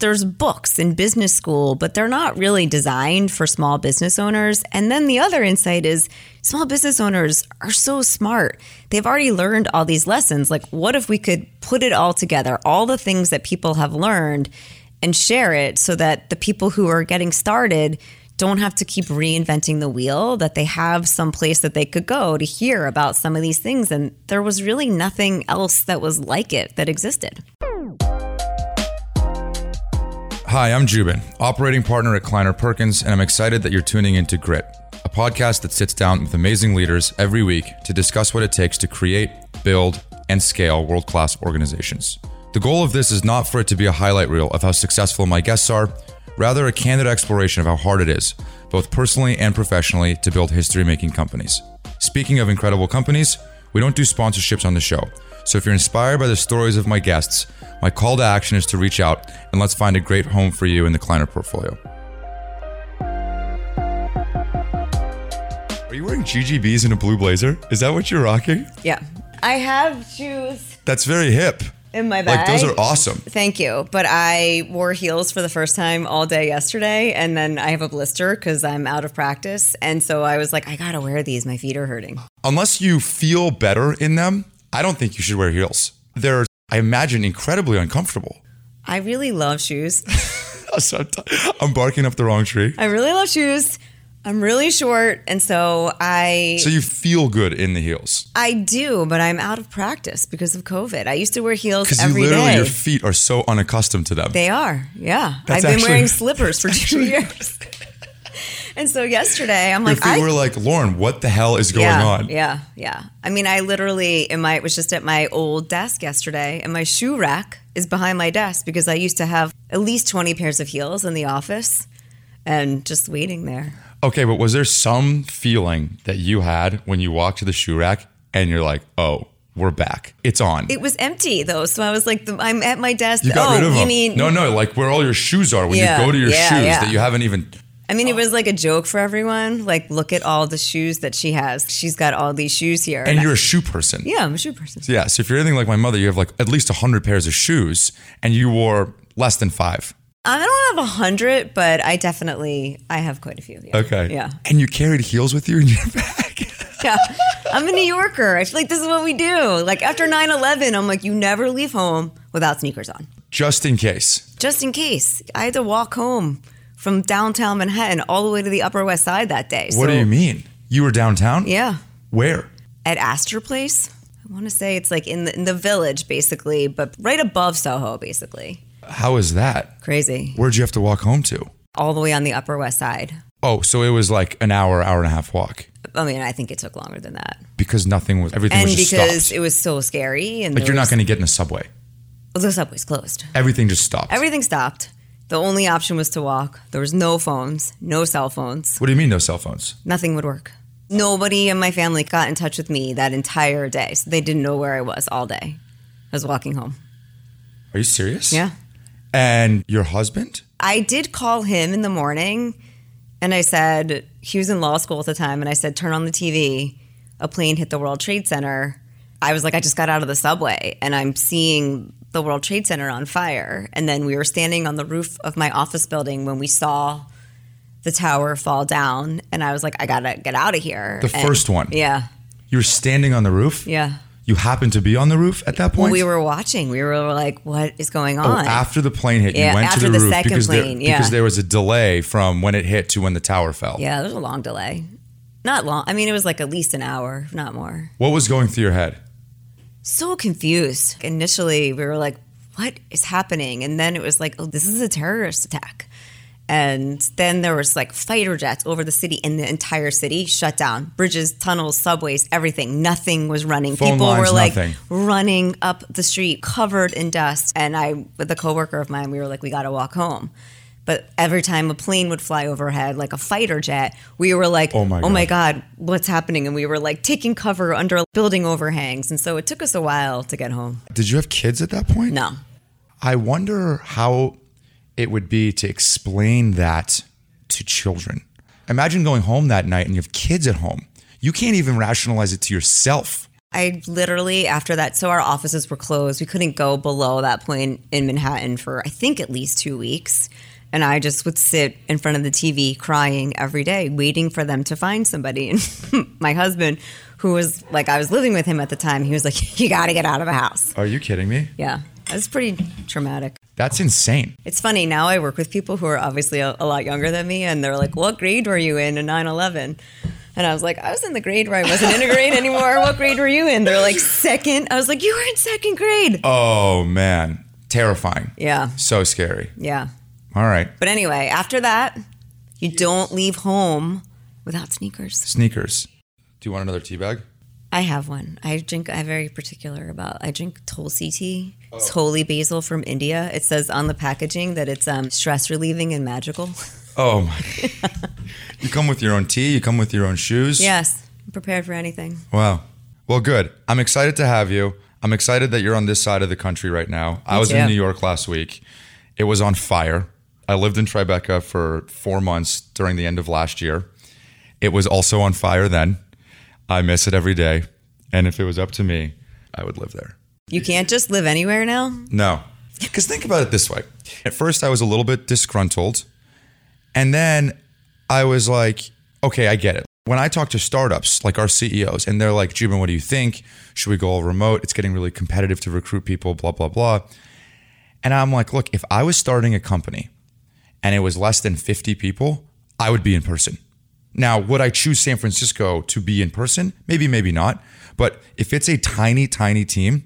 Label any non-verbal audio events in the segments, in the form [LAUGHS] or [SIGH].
there's books in business school, but they're not really designed for small business owners. And then the other insight is small business owners are so smart. They've already learned all these lessons. Like, what if we could put it all together, all the things that people have learned, and share it so that the people who are getting started don't have to keep reinventing the wheel, that they have some place that they could go to hear about some of these things. And there was really nothing else that was like it that existed. Hi, I'm Jubin, operating partner at Kleiner Perkins, and I'm excited that you're tuning into Grit, a podcast that sits down with amazing leaders every week to discuss what it takes to create, build, and scale world class organizations. The goal of this is not for it to be a highlight reel of how successful my guests are, rather, a candid exploration of how hard it is, both personally and professionally, to build history making companies. Speaking of incredible companies, we don't do sponsorships on the show. So if you're inspired by the stories of my guests, my call to action is to reach out and let's find a great home for you in the Kleiner portfolio. Are you wearing GGBs in a blue blazer? Is that what you're rocking? Yeah. I have shoes That's very hip. in my bag. Like those are awesome. Thank you. But I wore heels for the first time all day yesterday, and then I have a blister because I'm out of practice. And so I was like, I gotta wear these. My feet are hurting. Unless you feel better in them, I don't think you should wear heels. They're, I imagine, incredibly uncomfortable. I really love shoes. [LAUGHS] So I'm t- I'm barking up the wrong tree. I really love shoes. I'm really short, and so I So you feel good in the heels. I do, but I'm out of practice because of COVID. I used to wear heels Because you literally, day. your feet are so unaccustomed to them. They are, yeah. That's I've been actually- wearing slippers for [LAUGHS] two years. [LAUGHS] [LAUGHS] and so yesterday, I'm like, we I were like, Lauren, what the hell is going yeah, on? Yeah, yeah. I mean, I literally in my was just at my old desk yesterday, and my shoe rack is behind my desk because I used to have at least twenty pairs of heels in the office, and just waiting there. Okay, but was there some feeling that you had when you walked to the shoe rack and you're like, oh, we're back. It's on. It was empty though, so I was like, the, I'm at my desk. you got oh, rid of you them. mean no, no, like where all your shoes are when Yeah, you go to your yeah, shoes yeah. that you haven't even. I mean, it was like a joke for everyone. Like, look at all the shoes that she has. She's got all these shoes here. And you're a shoe person. yeah, I'm a shoe person. Yeah. So if you're anything like my mother, you have like at least 100 pairs of shoes and you wore less than five. I don't have a hundred, but I definitely I have quite a few. Yeah. Okay. Yeah. And you carried heels with you in your [LAUGHS] bag. Yeah. I'm a New Yorker. I feel like this is what we do. Like after 9/11, I'm like, you never leave home without sneakers on, Just in case. just in case. I had to walk home from downtown Manhattan all the way to the Upper West Side that day. What do you mean? You were downtown? Yeah. Where? At Astor Place. I want to say it's like in the, in the village, basically, but right above Soho, basically. How is that? Crazy. Where'd you have to walk home to? All the way on the Upper West Side. Oh, so it was like an hour, hour and a half walk I mean, I think it took longer than that. because nothing was, everything And was just because stopped. it was so scary. And like you're not going to get in a subway. The subway's closed. Everything just stopped. Everything stopped. The only option was to walk. There was no phones, no cell phones. what do you mean no cell phones? Nothing would work. Nobody in my family got in touch with me that entire day. So they didn't know where I was all day. I was walking home. Are you serious? Yeah. And your husband? I did call him in the morning and I said, he was in law school at the time, and I said, turn on the TV. A plane hit the World Trade Center. I was like, I just got out of the subway and I'm seeing the World Trade Center on fire. And then we were standing on the roof of my office building when we saw the tower fall down. And I was like, I gotta get out of here. The And- first one? Yeah. You were standing on the roof? Yeah. You happened to be on the roof at that point? Well, we were watching. We were like, what is going Oh, on? after the plane hit, you Yeah, went after to the, the roof second because, plane, there, yeah. because there was a delay from when it hit to when the tower fell. yeah, there was a long delay. Not long. I mean, it was like at least an hour, not more. What was going through your head? So confused. Initially, we were like, what is happening? And then it was like, oh, this is a terrorist attack. And then there was like fighter jets over the city, and the entire city shut down. Bridges, tunnels, subways, everything. Nothing was running. Phone People lines, were like nothing. running up the street, covered in dust. And I, with a coworker of mine, we were like, we got to walk home. But every time a plane would fly overhead, like a fighter jet, we were like, Oh my oh my God, what's happening? And we were like taking cover under building overhangs. And so it took us a while to get home. Did you have kids at that point? No. I wonder how it would be to explain that to children. Imagine going home that night and you have kids at home. You can't even rationalize it to yourself. I literally, after that, so our offices were closed. We couldn't go below that point in Manhattan for, I think, at least two weeks. And I just would sit in front of the TV crying every day, waiting for them to find somebody. [LAUGHS] And my husband, who was like, I was living with him at the time, he was like, [LAUGHS] You got to get out of the house. Are you kidding me? Yeah, that's pretty traumatic. That's insane. It's funny. Now I work with people who are obviously a, a lot younger than me, and they're like, What grade were you in in 9 11? And I was like, I was in the grade where I wasn't in a grade anymore. What grade were you in? They're like, second. I was like, You were in second grade. Oh, man. Terrifying. Yeah. So scary. Yeah. All right. But anyway, after that, you don't leave home without sneakers. Sneakers. Do you want another tea bag? I have one. I drink. I'm very particular about. I drink Tulsi tea. It's holy basil from India. It says on the packaging that it's um, stress relieving and magical. Oh, my. [LAUGHS] you come with your own tea, you come with your own shoes. yes, I'm prepared for anything. Wow. Well, good. I'm excited to have you. I'm excited that you're on this side of the country right now. I was in. New York last week. It was on fire. I lived in Tribeca for four months during the end of last year. It was also on fire then. I miss it every day. And if it was up to me, I would live there. You can't just live anywhere now. No. Because think about it this way. At first, I was a little bit disgruntled. And then I was like, okay, I get it. When I talk to startups, like our CEOs, and they're like, Jubin, what do you think? Should we go all remote? It's getting really competitive to recruit people, blah, blah, blah. And I'm like, look, if I was starting a company and it was less than 50 people, I would be in person. Now, would I choose San Francisco to be in person? Maybe, maybe not. But if it's a tiny, tiny team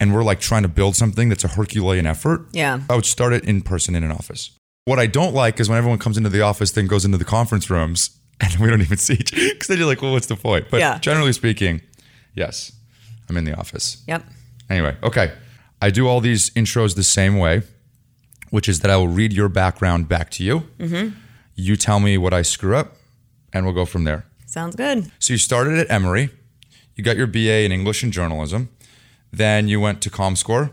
and we're like trying to build something that's a Herculean effort, Yeah. I would start it in person in an office. What I don't like is when everyone comes into the office, then goes into the conference rooms [LAUGHS] and we don't even see each because then you're like, well, what's the point? But Yeah. generally speaking, yes, I'm in the office. Yep. Anyway, okay. I do all these intros the same way, which is that I will read your background back to you. Mm-hmm. You tell me what I screw up, and we'll go from there. Sounds good. So you started at Emory, you got your BA in English and journalism, then you went to ComScore.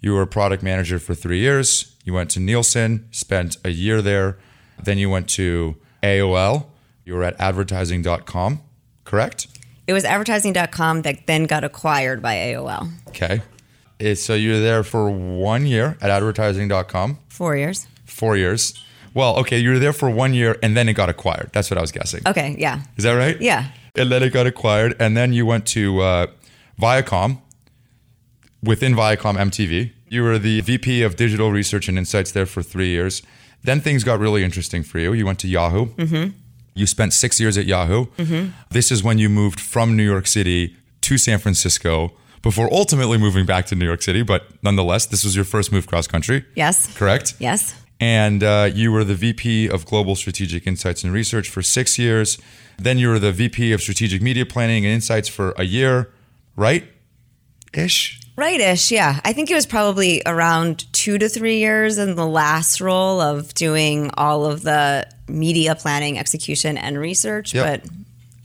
You were a product manager for three years. You went to Nielsen, spent a year there. Then you went to AOL. You were at advertising.com, correct? It was advertising.com that then got acquired by AOL. Okay. Eh, So you were there for one year at advertising.com, Four years. four years. Well, okay, you were there for one year and then it got acquired. That's what I was guessing. Okay. Yeah. Is that right? Yeah. And then it got acquired. And then you went to uh, Viacom, within Viacom MTV. You were the VP of Digital Research and Insights there for three years. Then things got really interesting for you. You went to Yahoo. Mm-hmm. You spent six years at Yahoo. This is when you moved from New York City to San Francisco before ultimately moving back to New York City. But nonetheless, this was your first move cross country. Yes. Correct? Yes. and uh, you were the VP of Global Strategic Insights and Research for six years. Then you were the VP of Strategic Media Planning and Insights for a year, right? Ish. Rightish, yeah. I think it was probably around two to three years in the last role of doing all of the media planning, execution, and research, Yep. but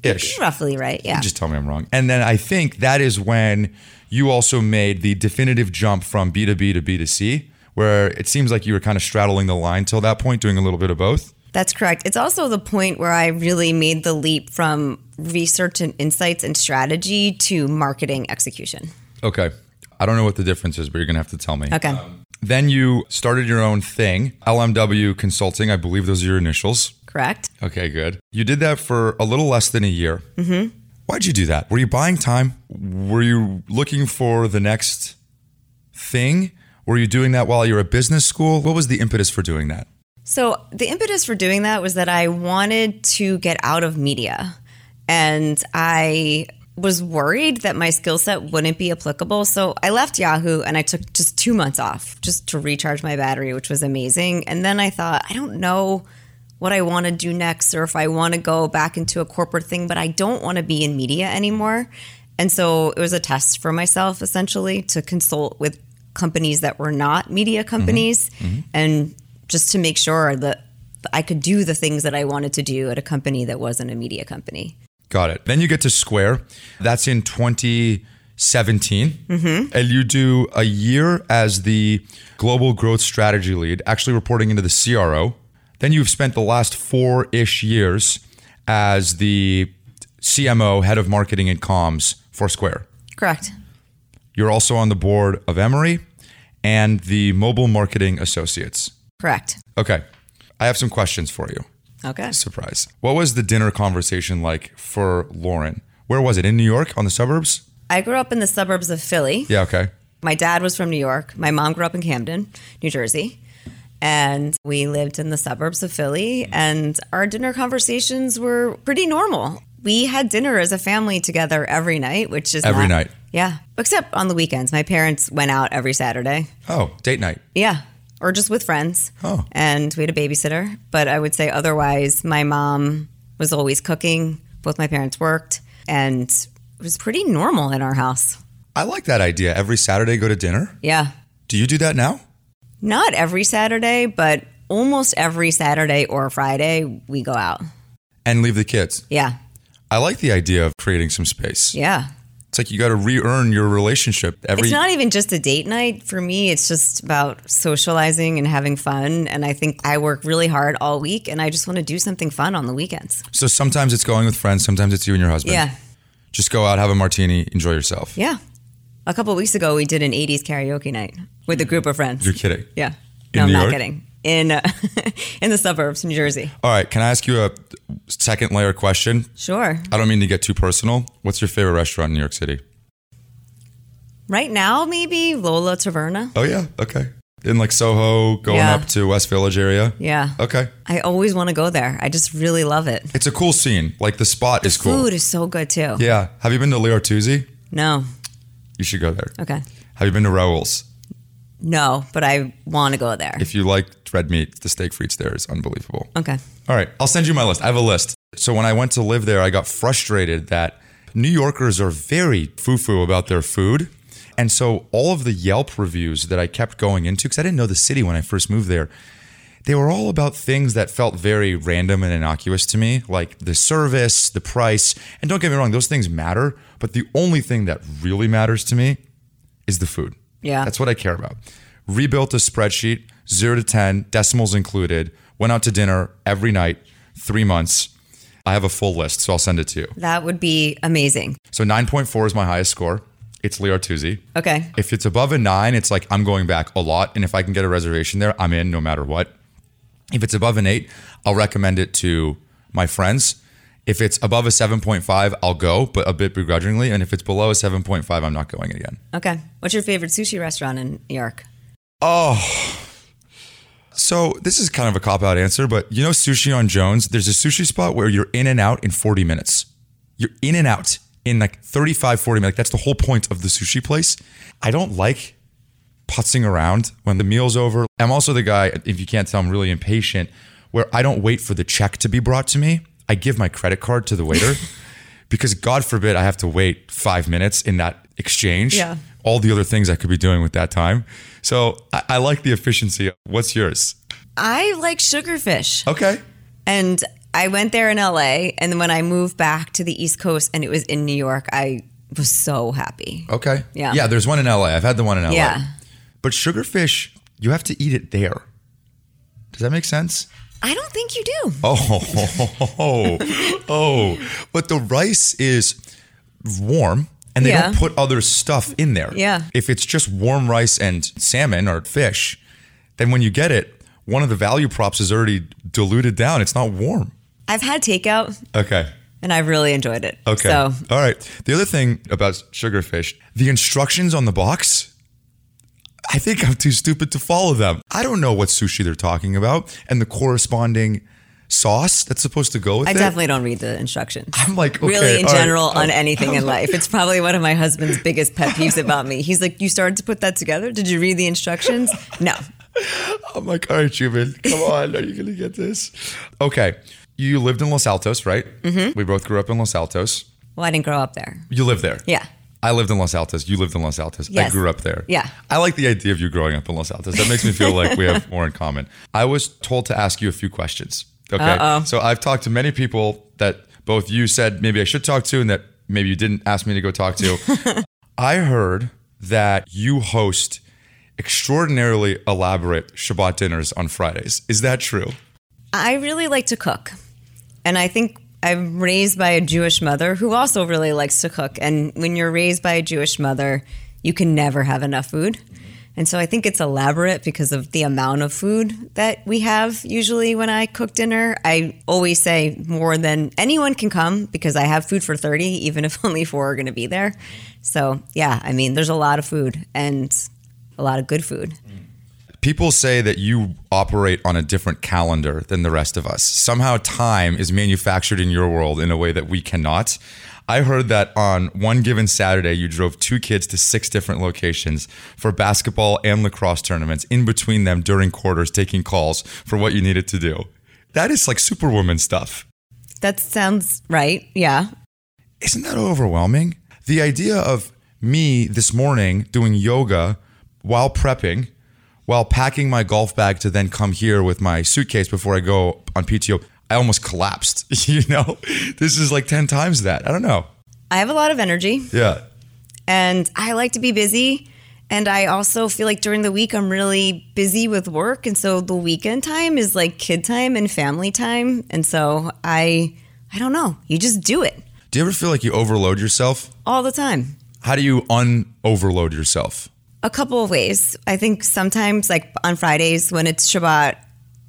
Ish. roughly right. Yeah. Just tell me I'm wrong. And then I think that is when you also made the definitive jump from B2B to B2C, where it seems like you were kind of straddling the line till that point, doing a little bit of both. That's correct. It's also the point where I really made the leap from research and insights and strategy to marketing execution. Okay. I don't know what the difference is, but you're going to have to tell me. Okay. Um, then you started your own thing, LMW Consulting. I believe those are your initials. Correct. Okay, good. You did that for a little less than a year. Mm-hmm. Why'd you do that? Were you buying time? Were you looking for the next thing? Were you doing that while you were at business school? What was the impetus for doing that? So the impetus for doing that was that I wanted to get out of media. And I was worried that my skill set wouldn't be applicable. So I left Yahoo and I took just two months off just to recharge my battery, which was amazing. And then I thought, I don't know what I want to do next or if I want to go back into a corporate thing, but I don't want to be in media anymore. And so it was a test for myself essentially to consult with companies that were not media companies and just to make sure that I could do the things that I wanted to do at a company that wasn't a media company. Got it. Then you get to Square. That's in 2017. Mm-hmm. And you do a year as the global growth strategy lead, actually reporting into the CRO. Then you've spent the last four ish years as the CMO, head of marketing and comms for Square. Correct. You're also on the board of Emory and the Mobile Marketing Associates. Correct. Okay. I have some questions for you. Okay. Surprise. What was the dinner conversation like for Lauren? Where was it? In New York on the suburbs? I grew up in the suburbs of Philly. Yeah, okay. My dad was from New York. My mom grew up in Camden, New Jersey. And we lived in the suburbs of Philly, and our dinner conversations were pretty normal. We had dinner as a family together every night, which is Every not- night. Yeah, except on the weekends. My parents went out every Saturday. Oh, date night. Yeah, or just with friends. Oh. And we had a babysitter. But I would say otherwise, my mom was always cooking. Both my parents worked, and it was pretty normal in our house. I like that idea. Every Saturday go to dinner. Yeah. Do you do that now? Not every Saturday, but almost every Saturday or Friday, we go out. And leave the kids. Yeah. I like the idea of creating some space. Yeah. It's like you got to re-earn your relationship every It's not even just a date night. For me, it's just about socializing and having fun. And I think I work really hard all week and I just want to do something fun on the weekends. So sometimes it's going with friends, sometimes it's you and your husband. Yeah. Just go out, have a martini, enjoy yourself. Yeah. A couple weeks ago, we did an 80s karaoke night with a group of friends. You're kidding. Yeah. In no, New I'm not York? kidding. In, uh, [LAUGHS] in the suburbs, New Jersey. All right, can I ask you a second layer question? Sure. I don't mean to get too personal. What's your favorite restaurant in New York City? Right now, maybe Lola Taverna. Oh yeah, okay. In like Soho, going Yeah. up to West Village area. Yeah. Okay. I always want to go there. I just really love it. It's a cool scene. Like the spot is cool. Food is so good too. Yeah. Have you been to Leo Tuzi? No. You should go there. Okay. Have you been to Raoul's? No, but I want to go there. If you like red meat, the steak frites there is unbelievable. Okay. All right, I'll send you my list. I have a list. So when I went to live there, I got frustrated that New Yorkers are very foo-foo about their food. And so all of the Yelp reviews that I kept going into, because I didn't know the city when I first moved there, they were all about things that felt very random and innocuous to me, like the service, the price. And don't get me wrong, those things matter. But the only thing that really matters to me is the food. Yeah. That's what I care about. Rebuilt a spreadsheet, zero to 10, decimals included, went out to dinner every night, three months. I have a full list, so I'll send it to you. That would be amazing. So 9.4 is my highest score. It's Leo Tuzi. Okay. If it's above a nine, it's like I'm going back a lot. And if I can get a reservation there, I'm in no matter what. If it's above an eight, I'll recommend it to my friends. If it's above a 7.5, I'll go, but a bit begrudgingly. And if it's below a 7.5, I'm not going again. Okay. What's your favorite sushi restaurant in New York? Oh. So this is kind of a cop out answer, but you know Sushi on Jones, there's a sushi spot where you're in and out in 40 minutes. You're in and out in like 35, 40 minutes. Like that's the whole point of the sushi place. I don't like putzing around when the meal's over. I'm also the guy, if you can't tell, I'm really impatient, where I don't wait for the check to be brought to me. I give my credit card to the waiter [LAUGHS] because God forbid I have to wait five minutes in that exchange. Yeah. All the other things I could be doing with that time. So I, I like the efficiency. What's yours? I like Sugarfish. Okay. And I went there in LA. And then when I moved back to the East Coast and it was in New York, I was so happy. Okay. Yeah. Yeah, there's one in LA. I've had the one in LA. Yeah. But sugarfish, you have to eat it there. Does that make sense? I don't think you do. Oh, oh, [LAUGHS] oh. But the rice is warm and they Yeah. don't put other stuff in there. Yeah. If it's just warm rice and salmon or fish, then when you get it, one of the value props is already diluted down. It's not warm. I've had takeout Okay. and I've really enjoyed it. Okay. So All right. The other thing about sugarfish, the instructions on the box, I think I'm too stupid to follow them. I don't know what sushi they're talking about and the corresponding sauce that's supposed to go with I it. I definitely don't read the instructions. I'm like, okay, really in all right. general on anything in [LAUGHS] life. It's probably one of my husband's biggest pet peeves about me. He's like, You started to put that together? Did you read the instructions? No. I'm like, all right, Jubin, come on, are you gonna get this? Okay, you lived in Los Altos, right? Mm-hmm. We both grew up in Los Altos. Well, I didn't grow up there. You live there. Yeah. I lived in Los Altos. You lived in Los Altos. I grew up there. Yeah. I like the idea of you growing up in Los Altos. That makes me feel like we have [LAUGHS] more in common. I was told to ask you a few questions. Okay. Uh-oh. So I've talked to many people that both you said maybe I should talk to and that maybe you didn't ask me to go talk to. [LAUGHS] I heard that you host extraordinarily elaborate Shabbat dinners on Fridays. Is that true? I really like to cook. And I think I'm raised by a Jewish mother who also really likes to cook. And when you're raised by a Jewish mother, you can never have enough food. And so I think it's elaborate because of the amount of food that we have usually when I cook dinner. I always say more than anyone can come because I have food for 30, even if [LAUGHS] only four are going to be there. So, yeah, I mean, there's a lot of food and a lot of good food. People say that you operate on a different calendar than the rest of us. Somehow time is manufactured in your world in a way that we cannot. I heard that on one given Saturday, you drove two kids to six different locations for basketball and lacrosse tournaments, in between them during quarters, taking calls for what you needed to do. That is like superwoman stuff. That sounds right. Yeah. Isn't that overwhelming? The idea of me this morning doing yoga while prepping while packing my golf bag to then come here with my suitcase before I go on PTO, I almost collapsed. [LAUGHS] you know, this is like 10 times that. I don't know. I have a lot of energy. Yeah. And I like to be busy. And I also feel like during the week, I'm really busy with work. And so the weekend time is like kid time and family time. And so I, I don't know, you just do it. Do you ever feel like you overload yourself? All the time. How do you un overload yourself? A couple of ways. I think sometimes, like on Fridays when it's Shabbat,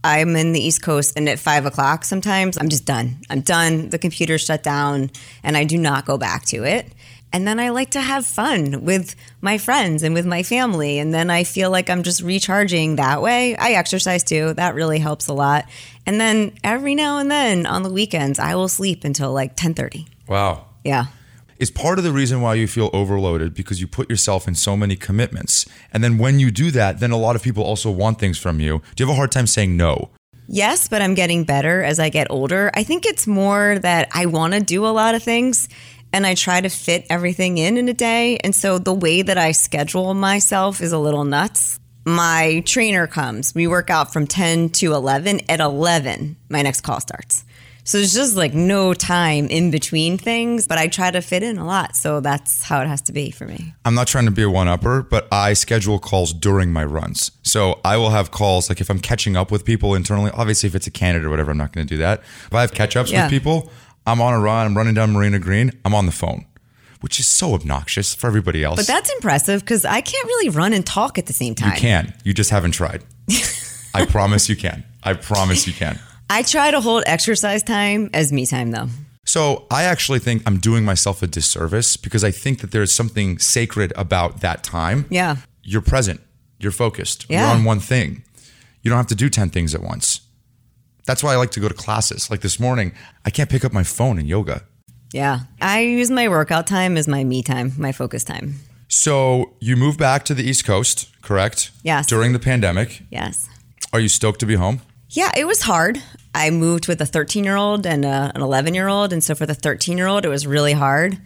I'm in the East Coast and at five o'clock sometimes I'm just done. I'm done. The computer shut down and I do not go back to it. And then I like to have fun with my friends and with my family. And then I feel like I'm just recharging that way. I exercise too. That really helps a lot. And then every now and then on the weekends, I will sleep until like 1030. Wow. Yeah is part of the reason why you feel overloaded because you put yourself in so many commitments. And then when you do that, then a lot of people also want things from you. Do you have a hard time saying no? Yes, but I'm getting better as I get older. I think it's more that I want to do a lot of things and I try to fit everything in in a day. And so the way that I schedule myself is a little nuts. My trainer comes. We work out from 10 to 11. At 11, my next call starts. So there's just like no time in between things, but I try to fit in a lot. So that's how it has to be for me. I'm not trying to be a one upper, but I schedule calls during my runs. So I will have calls like if I'm catching up with people internally, obviously if it's a candidate or whatever, I'm not going to do that. If I have catch ups yeah. with people, I'm on a run, I'm running down Marina Green, I'm on the phone. Which is so obnoxious for everybody else. But that's impressive because I can't really run and talk at the same time. You can. You just haven't tried. [LAUGHS] I promise you can. I promise you can. I try to hold exercise time as me time though. So I actually think I'm doing myself a disservice because I think that there's something sacred about that time. Yeah. You're present. You're focused. Yeah. You're on one thing. You don't have to do 10 things at once. That's why I like to go to classes. Like this morning, I can't pick up my phone in yoga. Yeah. I use my workout time as my me time, my focus time. So you moved back to the East Coast, correct? Yes. During the pandemic. Yes. Are you stoked to be home? Yeah, it was hard. I moved with a 13 year old and a, an 11 year old. And so for the 13 year old, it was really hard.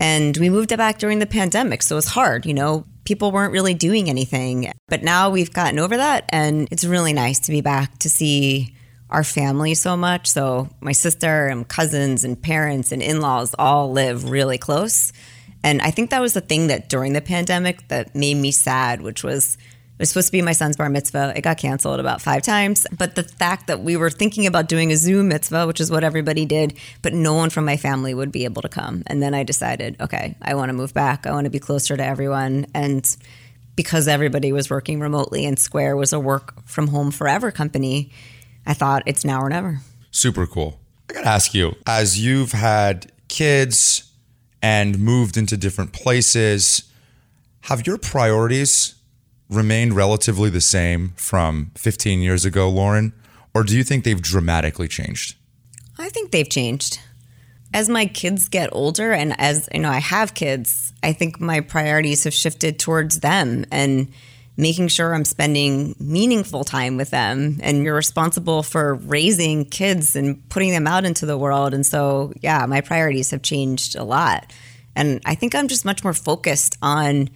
And we moved back during the pandemic. So it was hard. You know, people weren't really doing anything. But now we've gotten over that. And it's really nice to be back to see our family so much. So my sister and cousins and parents and in laws all live really close. And I think that was the thing that during the pandemic that made me sad, which was it was supposed to be my son's bar mitzvah. It got canceled about five times. But the fact that we were thinking about doing a Zoom mitzvah, which is what everybody did, but no one from my family would be able to come. And then I decided, okay, I want to move back. I want to be closer to everyone. And because everybody was working remotely and Square was a work from home forever company, I thought it's now or never. Super cool. I got to ask you, as you've had kids and moved into different places, have your priorities remained relatively the same from 15 years ago, Lauren? Or do you think they've dramatically changed? I think they've changed. As my kids get older and as you know I have kids, I think my priorities have shifted towards them and making sure I'm spending meaningful time with them and you're responsible for raising kids and putting them out into the world and so yeah, my priorities have changed a lot. And I think I'm just much more focused on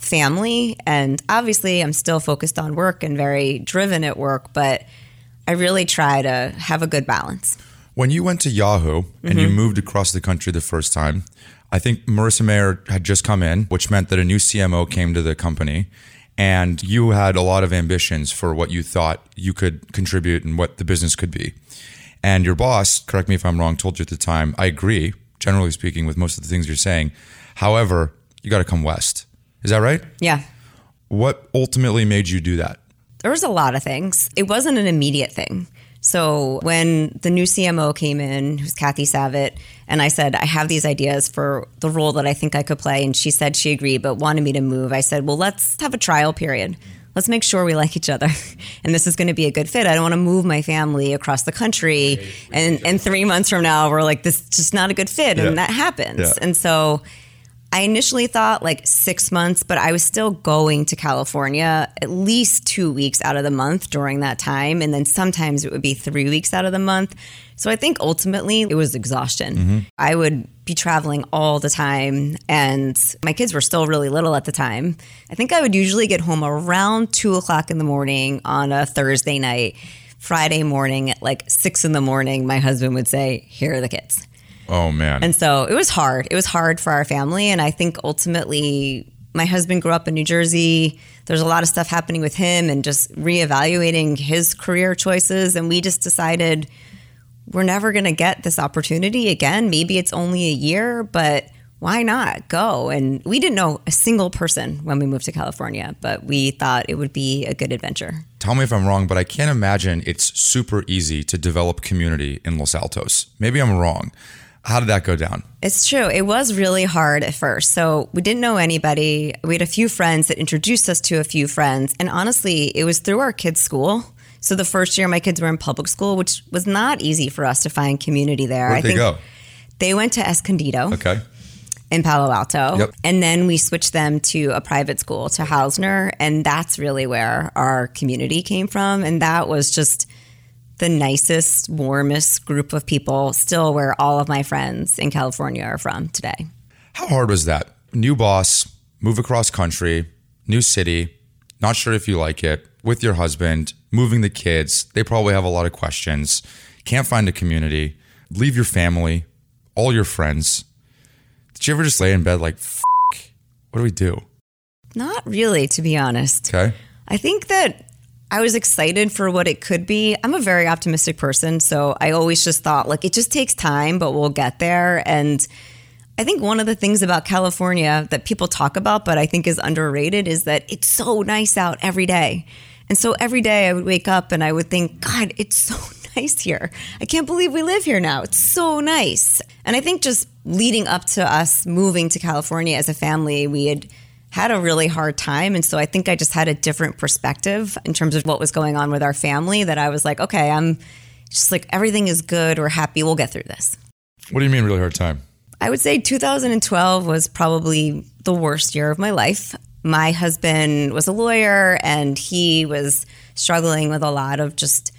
family. And obviously, I'm still focused on work and very driven at work, but I really try to have a good balance. When you went to Yahoo and mm-hmm. you moved across the country the first time, I think Marissa Mayer had just come in, which meant that a new CMO came to the company. And you had a lot of ambitions for what you thought you could contribute and what the business could be. And your boss, correct me if I'm wrong, told you at the time, I agree, generally speaking, with most of the things you're saying. However, you got to come west. Is that right? Yeah. What ultimately made you do that? There was a lot of things. It wasn't an immediate thing. So when the new CMO came in, who's Kathy Savitt, and I said, I have these ideas for the role that I think I could play. And she said she agreed, but wanted me to move. I said, well, let's have a trial period. Let's make sure we like each other. [LAUGHS] and this is going to be a good fit. I don't want to move my family across the country. And, and three months from now, we're like, this is just not a good fit. Yeah. And that happens. Yeah. And so I initially thought like six months, but I was still going to California at least two weeks out of the month during that time. And then sometimes it would be three weeks out of the month. So I think ultimately it was exhaustion. Mm-hmm. I would be traveling all the time, and my kids were still really little at the time. I think I would usually get home around two o'clock in the morning on a Thursday night. Friday morning at like six in the morning, my husband would say, Here are the kids. Oh, man. And so it was hard. It was hard for our family. And I think ultimately, my husband grew up in New Jersey. There's a lot of stuff happening with him and just reevaluating his career choices. And we just decided we're never going to get this opportunity again. Maybe it's only a year, but why not go? And we didn't know a single person when we moved to California, but we thought it would be a good adventure. Tell me if I'm wrong, but I can't imagine it's super easy to develop community in Los Altos. Maybe I'm wrong. How did that go down? It's true. It was really hard at first. So we didn't know anybody. We had a few friends that introduced us to a few friends. And honestly, it was through our kids' school. So the first year my kids were in public school, which was not easy for us to find community there. Where'd I they go? they went to Escondido Okay. in Palo Alto. Yep. And then we switched them to a private school, to Hausner. And that's really where our community came from. And that was just the nicest, warmest group of people, still where all of my friends in California are from today. How hard was that? New boss, move across country, new city, not sure if you like it, with your husband, moving the kids. They probably have a lot of questions. Can't find a community, leave your family, all your friends. Did you ever just lay in bed like, F- what do we do? Not really, to be honest. Okay. I think that I was excited for what it could be. I'm a very optimistic person, so I always just thought like it just takes time, but we'll get there. And I think one of the things about California that people talk about, but I think is underrated, is that it's so nice out every day. And so every day I would wake up and I would think, God, it's so [LAUGHS] nice here. I can't believe we live here now. It's so nice. And I think just leading up to us moving to California as a family, we had had a really hard time. And so I think I just had a different perspective in terms of what was going on with our family that I was like, okay, I'm just like, everything is good. We're happy. We'll get through this. What do you mean, really hard time? I would say 2012 was probably the worst year of my life. My husband was a lawyer and he was struggling with a lot of just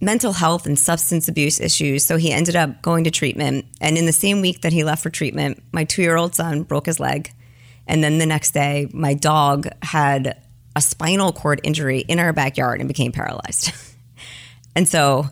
mental health and substance abuse issues. So he ended up going to treatment. And in the same week that he left for treatment, my two year old son broke his leg. And then the next day, my dog had a spinal cord injury in our backyard and became paralyzed. [LAUGHS] and so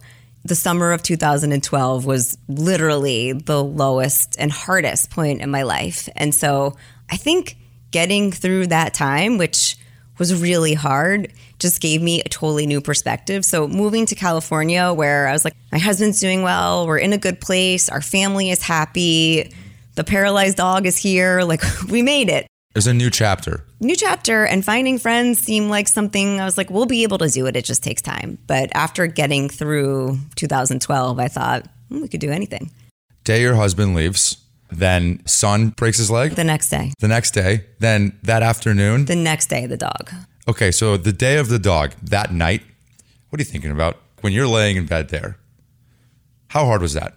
the summer of 2012 was literally the lowest and hardest point in my life. And so I think getting through that time, which was really hard, just gave me a totally new perspective. So moving to California, where I was like, my husband's doing well, we're in a good place, our family is happy, the paralyzed dog is here, like [LAUGHS] we made it. There's a new chapter. New chapter and finding friends seemed like something I was like, we'll be able to do it. It just takes time. But after getting through 2012, I thought "Hmm, we could do anything. Day your husband leaves, then son breaks his leg. The next day, The next day, then that afternoon. the next day, the dog. Okay, so the day of the dog, that night, what are you thinking about when you're laying in bed there? How hard was that?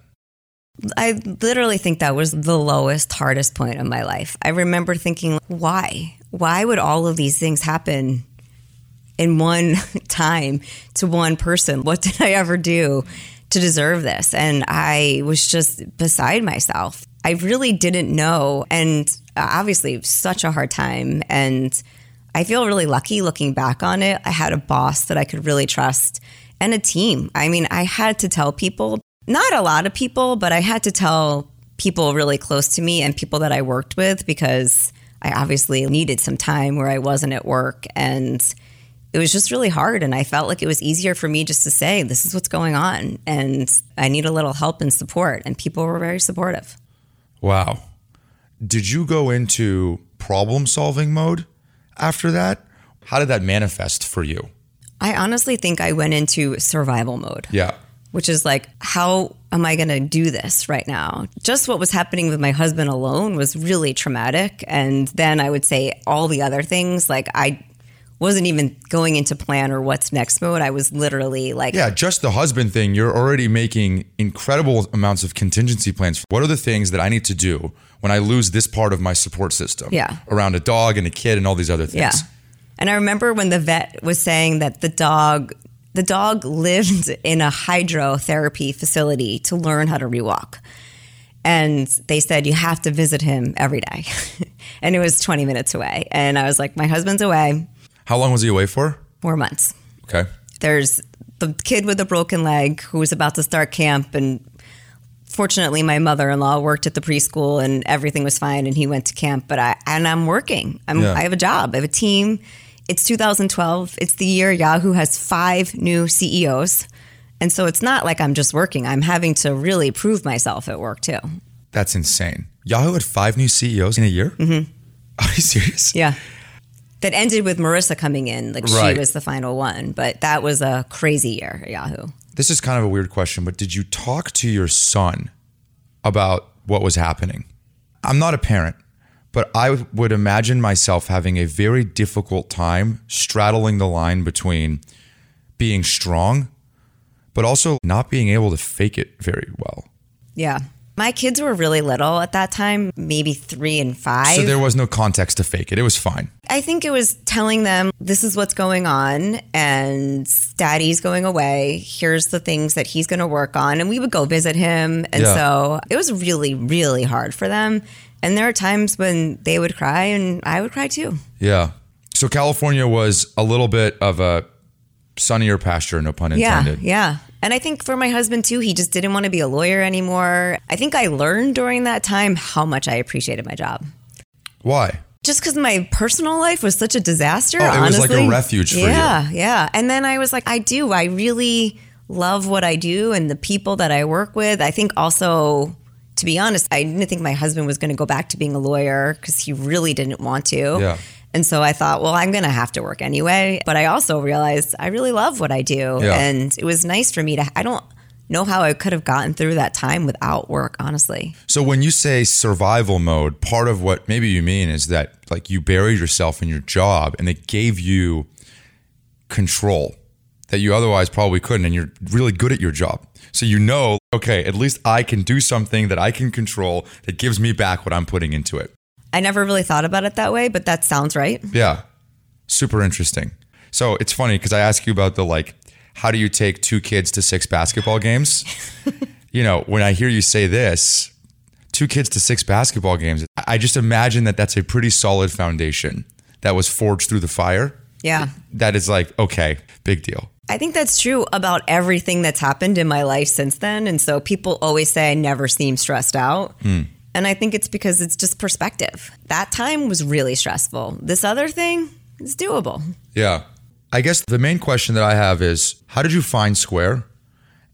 I literally think that was the lowest, hardest point of my life. I remember thinking, why? Why would all of these things happen in one [LAUGHS] time to one person? What did I ever do to deserve this? And I was just beside myself. I really didn't know. And obviously, such a hard time. And I feel really lucky looking back on it. I had a boss that I could really trust and a team. I mean, I had to tell people, not a lot of people, but I had to tell people really close to me and people that I worked with because I obviously needed some time where I wasn't at work. And it was just really hard. And I felt like it was easier for me just to say, this is what's going on. And I need a little help and support. And people were very supportive. Wow. Did you go into problem solving mode after that? How did that manifest for you? I honestly think I went into survival mode. Yeah. Which is like, how am I going to do this right now? Just what was happening with my husband alone was really traumatic. And then I would say all the other things, like, I wasn't even going into plan or what's next mode. I was literally like, yeah, just the husband thing. You're already making incredible amounts of contingency plans. What are the things that I need to do when I lose this part of my support system? Yeah. Around a dog and a kid and all these other things. Yeah. And I remember when the vet was saying that the dog the dog lived in a hydrotherapy facility to learn how to rewalk. And they said you have to visit him every day. [LAUGHS] and it was 20 minutes away. And I was like, my husband's away. How long was he away for? Four months. Okay. There's the kid with a broken leg who was about to start camp. And fortunately, my mother in law worked at the preschool and everything was fine. And he went to camp. But I, and I'm working. I'm, Yeah. I have a job, I have a team. It's 2012. It's the year Yahoo has five new CEOs. And so it's not like I'm just working. I'm having to really prove myself at work too. That's insane. Yahoo had five new CEOs in a year? Mm-hmm. Are you serious? Yeah. That ended with Marissa coming in. Like Right. she was the final one. But that was a crazy year at Yahoo. This is kind of a weird question, but did you talk to your son about what was happening? I'm not a parent, but I would imagine myself having a very difficult time straddling the line between being strong, but also not being able to fake it very well. Yeah. My kids were really little at that time, maybe three and five. So there was no context to fake it. It was fine. I think it was telling them this is what's going on and daddy's going away. Here's the things that he's going to work on. And we would go visit him. And Yeah. so it was really, really hard for them. And there are times when they would cry and I would cry too. Yeah. So California was a little bit of a sunnier pasture, no pun Yeah. intended. Yeah. Yeah. And I think for my husband too, he just didn't want to be a lawyer anymore. I think I learned during that time how much I appreciated my job. Why? just because my personal life was such a disaster. Oh, it was like a honestly. refuge for you. yeah, Yeah, And then I was like, I do. I really love what I do and the people that I work with. I think also, to be honest, I didn't think my husband was going to go back to being a lawyer because he really didn't want to. Yeah. And so I thought, well, I'm going to have to work anyway. But I also realized I really love what I do. Yeah. And it was nice for me to, I don't know how I could have gotten through that time without work, honestly. So when you say survival mode, part of what maybe you mean is that like you buried yourself in your job and it gave you control that you otherwise probably couldn't and you're really good at your job. So you know, okay, at least I can do something that I can control that gives me back what I'm putting into it. I never really thought about it that way, but that sounds right. Yeah. Super interesting. So it's funny because I ask you about the like, how do you take two kids to six basketball games? [LAUGHS] you know, when I hear you say this, two kids to six basketball games, I just imagine that that's a pretty solid foundation that was forged through the fire. Yeah. That is like, okay, big deal. I think that's true about everything that's happened in my life since then. And so people always say I never seem stressed out. Hmm. And I think it's because it's just perspective. That time was really stressful. This other thing is doable. Yeah. I guess the main question that I have is how did you find Square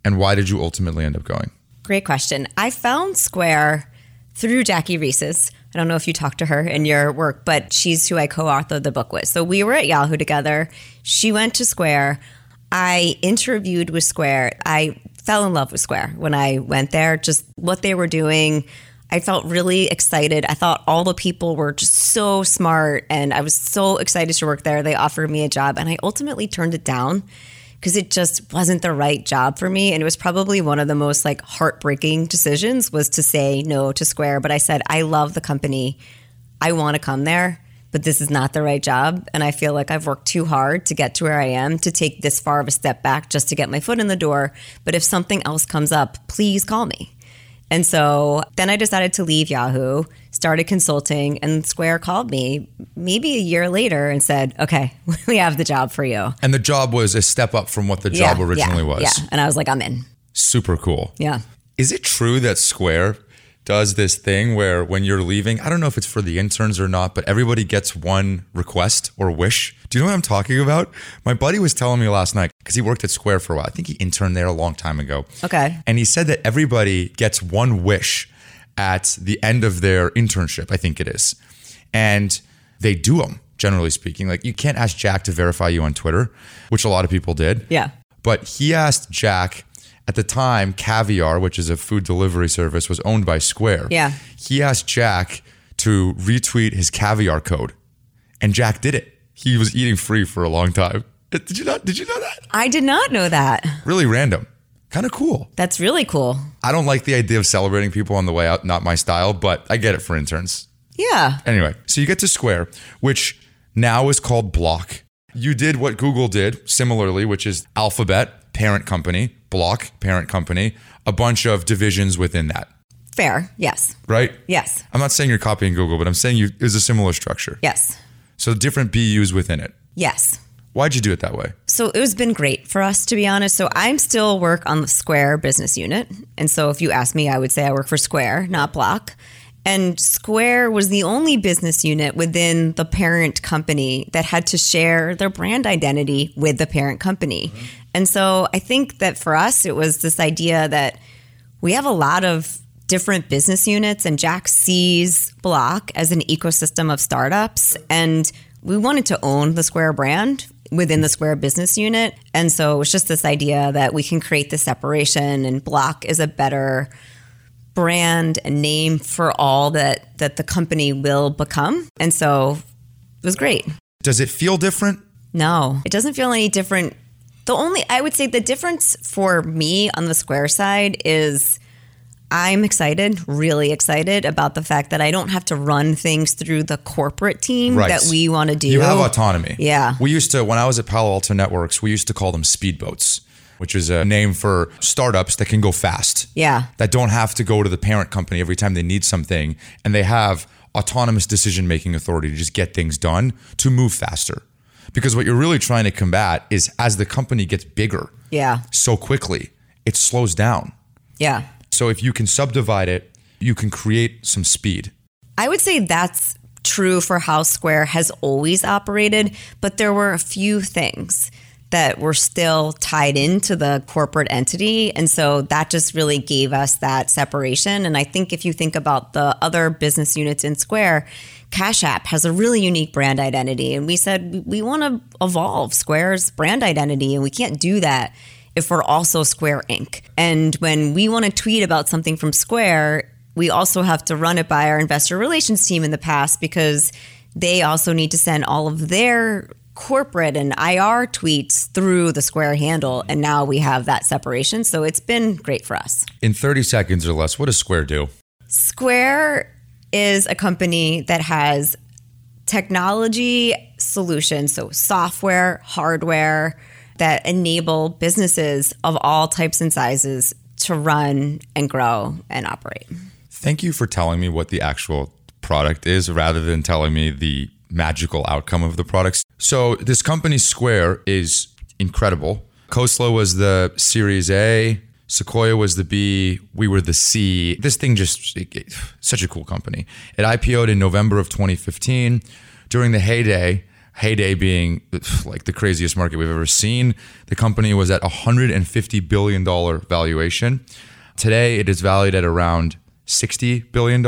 and why did you ultimately end up going? Great question. I found Square through Jackie Reses. I don't know if you talked to her in your work, but she's who I co authored the book with. So we were at Yahoo together. She went to Square. I interviewed with Square. I fell in love with Square when I went there, just what they were doing. I felt really excited. I thought all the people were just so smart and I was so excited to work there. They offered me a job and I ultimately turned it down because it just wasn't the right job for me and it was probably one of the most like heartbreaking decisions was to say no to Square, but I said I love the company. I want to come there, but this is not the right job and I feel like I've worked too hard to get to where I am to take this far of a step back just to get my foot in the door, but if something else comes up, please call me. And so then I decided to leave Yahoo, started consulting, and Square called me maybe a year later and said, okay, [LAUGHS] we have the job for you. And the job was a step up from what the job Yeah, originally yeah, was. Yeah. And I was like, I'm in. Super cool. Yeah. Is it true that Square does this thing where when you're leaving, I don't know if it's for the interns or not, but everybody gets one request or wish. Do you know what I'm talking about? My buddy was telling me last night because he worked at Square for a while. I think he interned there a long time ago. Okay. And he said that everybody gets one wish at the end of their internship, I think it is. And they do them, generally speaking. Like you can't ask Jack to verify you on Twitter, which a lot of people did. Yeah. But he asked Jack at the time, Caviar, which is a food delivery service, was owned by Square. Yeah. He asked Jack to retweet his caviar code, and Jack did it. He was eating free for a long time. Did you not? Did you know that? I did not know that. Really random. Kind of cool. That's really cool. I don't like the idea of celebrating people on the way out. Not my style, but I get it for interns. Yeah. Anyway, so you get to Square, which now is called Block. You did what Google did similarly, which is Alphabet, parent company, Block, parent company, a bunch of divisions within that, Fair. Yes. right? Yes. I'm not saying you're copying Google, but I'm saying you is a similar structure. Yes. So different BUs within it. Yes. Why'd you do it that way? So it has been great for us, to be honest. So I'm still work on the Square business unit. And so if you ask me, I would say I work for Square, not Block. And Square was the only business unit within the parent company that had to share their brand identity with the parent company. And so I think that for us, it was this idea that we have a lot of different business units, and Jack sees Block as an ecosystem of startups. And we wanted to own the Square brand within the Square business unit. And so it was just this idea that we can create the separation, and Block is a better brand and name for all that that the company will become. And so it was great. Does it feel different? No, it doesn't feel any different. The only, I would say, the difference for me on the Square side is I'm excited, really excited about the fact that I don't have to run things through the corporate team Right. that we want to do. You have autonomy. Yeah. We used to, when I was at Palo Alto Networks, we used to call them speedboats, which is a name for startups that can go fast. Yeah. That don't have to go to the parent company every time they need something. And they have autonomous decision making authority to just get things done to move faster. Because what you're really trying to combat is as the company gets bigger Yeah. so quickly, it slows down. Yeah. So if you can subdivide it, you can create some speed. I would say that's true for how Square has always operated, but there were a few things that were still tied into the corporate entity. And so that just really gave us that separation. And I think if you think about the other business units in Square, Cash App has a really unique brand identity. And we said we want to evolve Square's brand identity, and we can't do that if we're also Square Inc. And when we want to tweet about something from Square, we also have to run it by our investor relations team in the past because they also need to send all of their corporate and IR tweets through the Square handle. And now we have that separation. So it's been great for us. In 30 seconds or less, what does Square do? Square is a company that has technology solutions, so software, hardware that enable businesses of all types and sizes to run and grow and operate. Thank you for telling me what the actual product is rather than telling me the magical outcome of the products. So, this company Square is incredible. Khosla was the Series A, Sequoia was the B, we were the C. This thing just it- it- such a cool company. It IPO'd in November of 2015 during the heyday. Heyday being like the craziest market we've ever seen. The company was at $150 billion valuation. Today, it is valued at around $60 billion.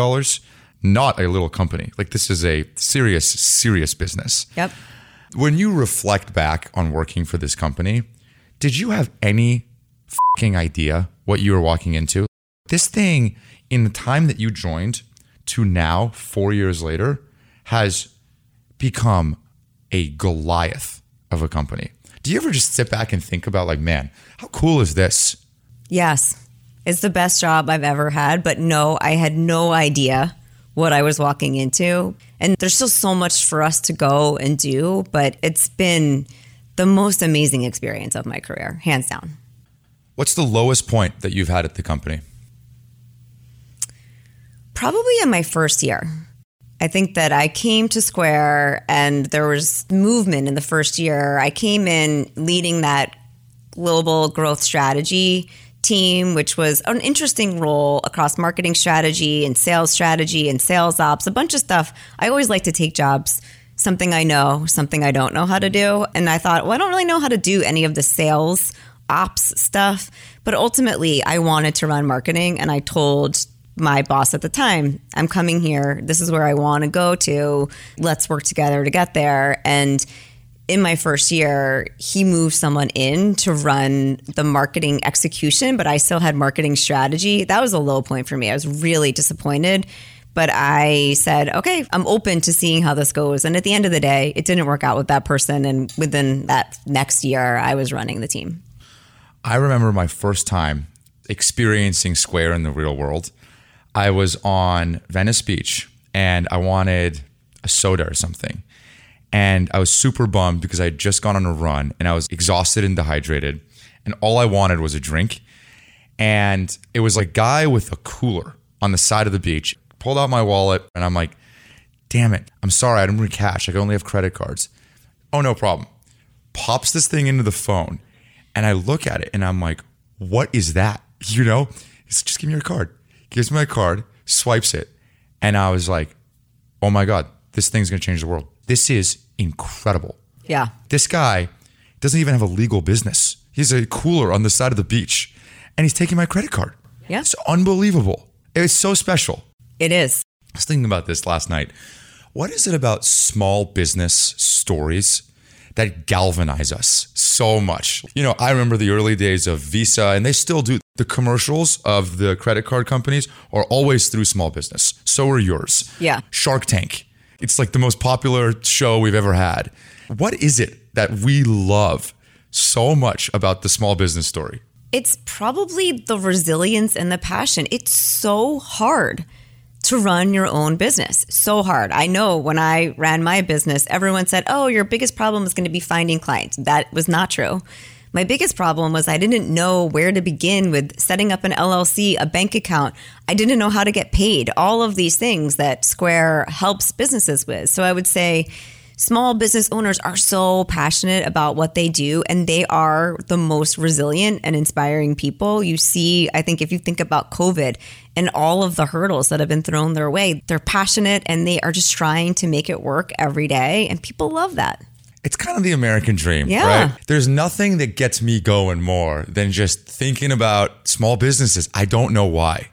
Not a little company. Like, this is a serious, serious business. Yep. When you reflect back on working for this company, did you have any fucking idea what you were walking into? This thing, in the time that you joined to now, four years later, has become a Goliath of a company. Do you ever just sit back and think about, like, man, how cool is this? Yes. It's the best job I've ever had, but no, I had no idea what I was walking into. And there's still so much for us to go and do, but it's been the most amazing experience of my career, hands down. What's the lowest point that you've had at the company? Probably in my first year. I think that I came to Square and there was movement in the first year. I came in leading that global growth strategy team, which was an interesting role across marketing strategy and sales strategy and sales ops, a bunch of stuff. I always like to take jobs, something I know, something I don't know how to do. And I thought, well, I don't really know how to do any of the sales ops stuff. But ultimately, I wanted to run marketing. And I told my boss at the time, I'm coming here. This is where I want to go to. Let's work together to get there. And in my first year, he moved someone in to run the marketing execution, but I still had marketing strategy. That was a low point for me. I was really disappointed. But I said, okay, I'm open to seeing how this goes. And at the end of the day, it didn't work out with that person. And within that next year, I was running the team. I remember my first time experiencing Square in the real world. I was on Venice Beach and I wanted a soda or something. And I was super bummed because I had just gone on a run and I was exhausted and dehydrated. And all I wanted was a drink. And it was like a guy with a cooler on the side of the beach. Pulled out my wallet and I'm like, damn it. I'm sorry. I didn't bring cash. I only have credit cards. Oh, no problem. Pops this thing into the phone. And I look at it and I'm like, what is that? [LAUGHS] You know, he's just give me your card. Gives me my card, swipes it. And I was like, oh my God, this thing's going to change the world. This is incredible. Yeah. This guy doesn't even have a legal business. He's a cooler on the side of the beach and he's taking my credit card. Yeah. It's unbelievable. It's so special. It is. I was thinking about this last night. What is it about small business stories that galvanize us so much? You know, I remember the early days of Visa, and they still do. The commercials of the credit card companies are always through small business. So are yours. Yeah. Shark Tank. It's like the most popular show we've ever had. What is it that we love so much about the small business story? It's probably the resilience and the passion. It's so hard to run your own business. So hard. I know when I ran my business, everyone said, Oh, your biggest problem is going to be finding clients. That was not true. My biggest problem was I didn't know where to begin with setting up an LLC, a bank account. I didn't know how to get paid, all of these things that Square helps businesses with. So I would say small business owners are so passionate about what they do and they are the most resilient and inspiring people. You see, I think if you think about COVID and all of the hurdles that have been thrown their way, they're passionate and they are just trying to make it work every day. And people love that. It's kind of the American dream, Yeah. right? There's nothing that gets me going more than just thinking about small businesses. I don't know why.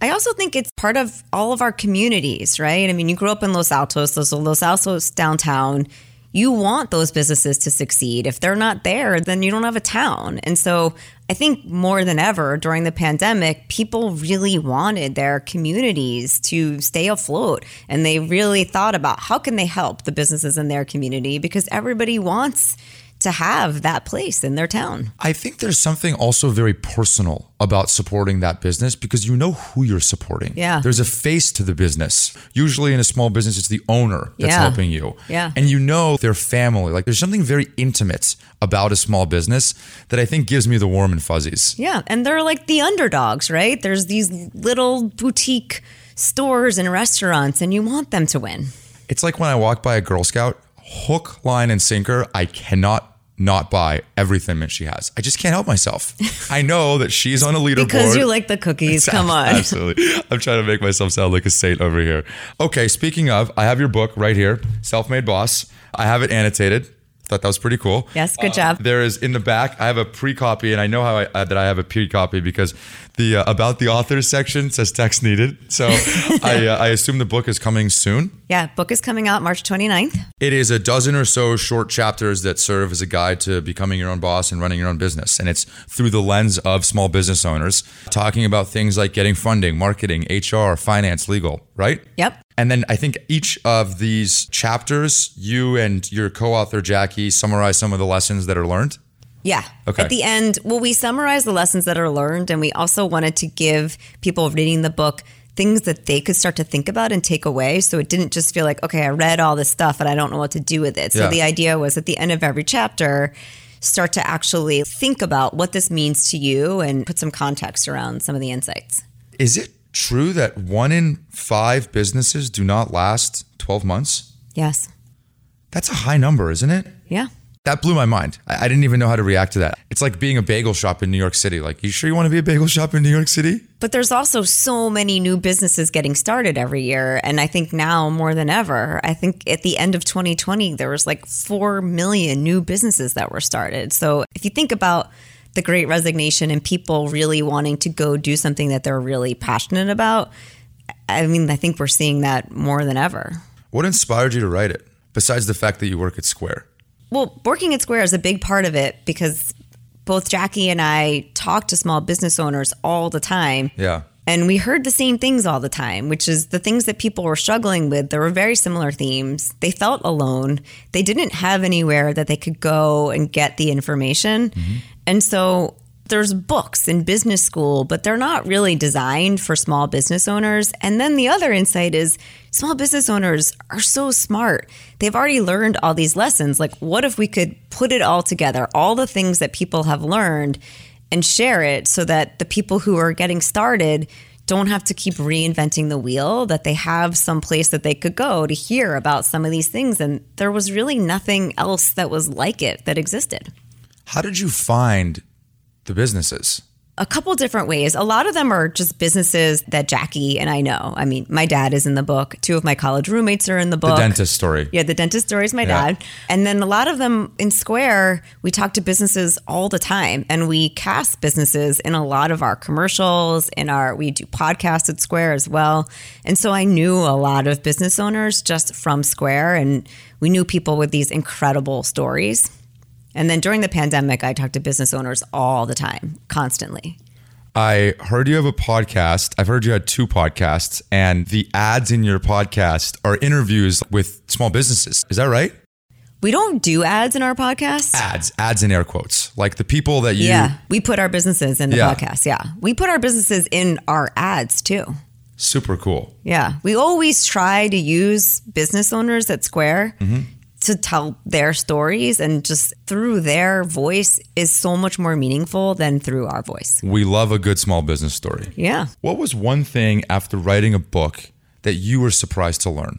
I also think it's part of all of our communities, right? I mean, you grew up in Los Altos, Los, Los Altos downtown. You want those businesses to succeed. If they're not there, then you don't have a town. And so I think more than ever during the pandemic, people really wanted their communities to stay afloat. And they really thought about how can they help the businesses in their community because everybody wants to have that place in their town. I think there's something also very personal about supporting that business because you know who you're supporting. Yeah. There's a face to the business. Usually in a small business, it's the owner that's Yeah. helping you. Yeah. And you know their family. Like there's something very intimate about a small business that I think gives me the warm and fuzzies. Yeah, and they're like the underdogs, right? There's these little boutique stores and restaurants, and you want them to win. It's like when I walk by a Girl Scout, hook, line, and sinker, I cannot not buy everything that she has. I just can't help myself. [LAUGHS] I know that she's on a leaderboard. Because you like the cookies. Come on. Absolutely. I'm trying to make myself sound like a saint over here. Okay, speaking of, I have your book right here, Self Made Boss. I have it annotated. Thought that was pretty cool. Yes, good job. There is in the back. I have a pre-copy, and I know how I, uh, that I have a pre-copy because the uh, about the authors section says text needed. So [LAUGHS] I, uh, I assume the book is coming soon. Yeah, book is coming out March 29th. It is a dozen or so short chapters that serve as a guide to becoming your own boss and running your own business. And it's through the lens of small business owners, talking about things like getting funding, marketing, HR, finance, legal, right? Yep. And then I think each of these chapters, you and your co author, Jackie, summarize some of the lessons that are learned. Yeah. Okay. At the end, well, we summarize the lessons that are learned, and we also wanted to give people reading the book things that they could start to think about and take away. So it didn't just feel like, okay, I read all this stuff and I don't know what to do with it. So Yeah. the idea was at the end of every chapter, start to actually think about what this means to you and put some context around some of the insights. Is it true that one in five businesses do not last 12 months? Yes. That's a high number, isn't it? Yeah. That blew my mind. I, I didn't even know how to react to that. It's like being a bagel shop in New York City. Like, you sure you want to be a bagel shop in New York City? But there's also so many new businesses getting started every year. And I think now more than ever, I think at the end of 2020, there was like 4 million new businesses that were started. So if you think about the great resignation and people really wanting to go do something that they're really passionate about, I mean, I think we're seeing that more than ever. What inspired you to write it, besides the fact that you work at Square? Well, working at Square is a big part of it because both Jackie and I talk to small business owners all the time. Yeah. And we heard the same things all the time, which is the things that people were struggling with. There were very similar themes. They felt alone. They didn't have anywhere that they could go and get the information. Mm-hmm. And so there's books in business school, but they're not really designed for small business owners. And then the other insight is small business owners are so smart. They've already learned all these lessons. Like, what if we could put it all together, all the things that people have learned, and share it so that the people who are getting started don't have to keep reinventing the wheel, that they have some place that they could go to hear about some of these things. And there was really nothing else that was like it that existed. How did you find the businesses? a couple different ways. A lot of them are just businesses that Jackie and I know. I mean, my dad is in the book. Two of my college roommates are in the book. The dentist story. Yeah, the dentist story is my Yeah. dad. And then a lot of them in Square, we talk to businesses all the time and we cast businesses in a lot of our commercials, in our we do podcasts at Square as well. And so I knew a lot of business owners just from Square and we knew people with these incredible stories. And then during the pandemic, I talked to business owners all the time, constantly. I heard you have a podcast. I've heard you had two podcasts, and the ads in your podcast are interviews with small businesses. Is that right? We don't do ads in our podcast. Ads, ads in air quotes, like the people that you. Yeah, we put our businesses in the Yeah. podcast. Yeah, we put our businesses in our ads too. Super cool. Yeah, we always try to use business owners at Square mm-hmm. To tell their stories, and just through their voice is so much more meaningful than through our voice. We love a good small business story. Yeah, What was one thing after writing a book that you were surprised to learn?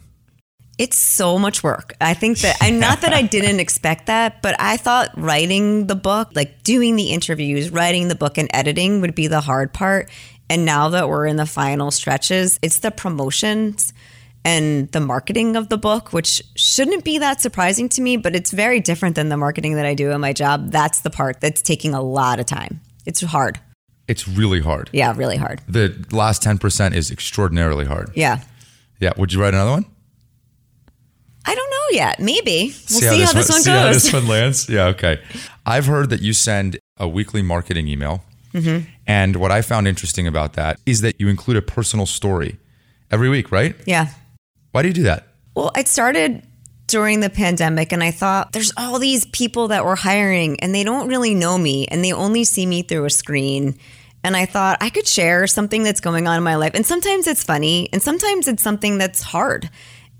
it's so much work. I think that, and [LAUGHS] not that I didn't expect that, but I thought writing the book, like doing the interviews, writing the book, and editing would be the hard part. And now that we're in the final stretches, it's the promotions and the marketing of the book, which shouldn't be that surprising to me, but it's very different than the marketing that I do in my job. That's the part that's taking a lot of time. It's hard. It's really hard. Yeah, really hard. The last 10% is extraordinarily hard. Yeah. Yeah. Would you write another one? I don't know yet. Maybe. We'll see, how this one goes see how goes. this one lands. Yeah, okay. I've heard that you send a weekly marketing email. Mm-hmm. And what I found interesting about that is that you include a personal story every week, right? yeah. Why do you do that? Well, it started during the pandemic, and I thought there's all these people that we're hiring, and they don't really know me, and they only see me through a screen. And I thought I could share something that's going on in my life. And sometimes it's funny, and sometimes it's something that's hard.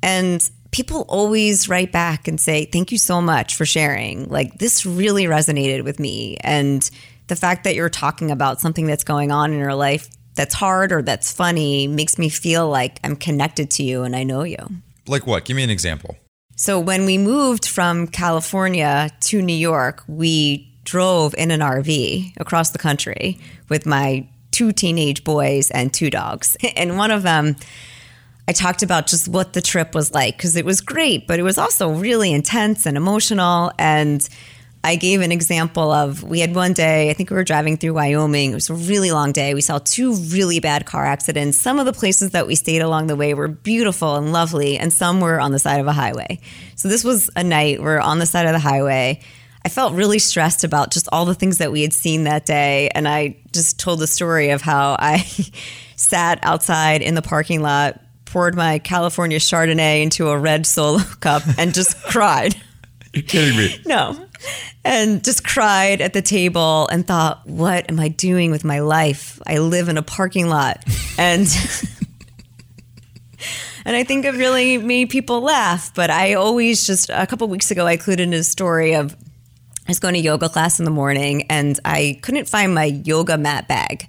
And people always write back and say, Thank you so much for sharing. Like, this really resonated with me. And the fact that you're talking about something that's going on in your life that's hard or that's funny makes me feel like I'm connected to you and I know you. Like what? Give me an example. So when we moved from California to New York, we drove in an RV across the country with my two teenage boys and two dogs. [LAUGHS] And one of them, I talked about just what the trip was like because it was great, but it was also really intense and emotional. And I gave an example of we had one day, I think we were driving through Wyoming. It was a really long day. We saw two really bad car accidents. Some of the places that we stayed along the way were beautiful and lovely, and some were on the side of a highway. So this was a night we're on the side of the highway. I felt really stressed about just all the things that we had seen that day. And I just told the story of how I [LAUGHS] sat outside in the parking lot, poured my California Chardonnay into a red solo [LAUGHS] cup, and just cried. You're kidding me. No. And just cried at the table and thought, what am I doing with my life? I live in a parking lot. And [LAUGHS] and I think it really made people laugh. But I always just a couple weeks ago I included in a story of I was going to yoga class in the morning and I couldn't find my yoga mat bag.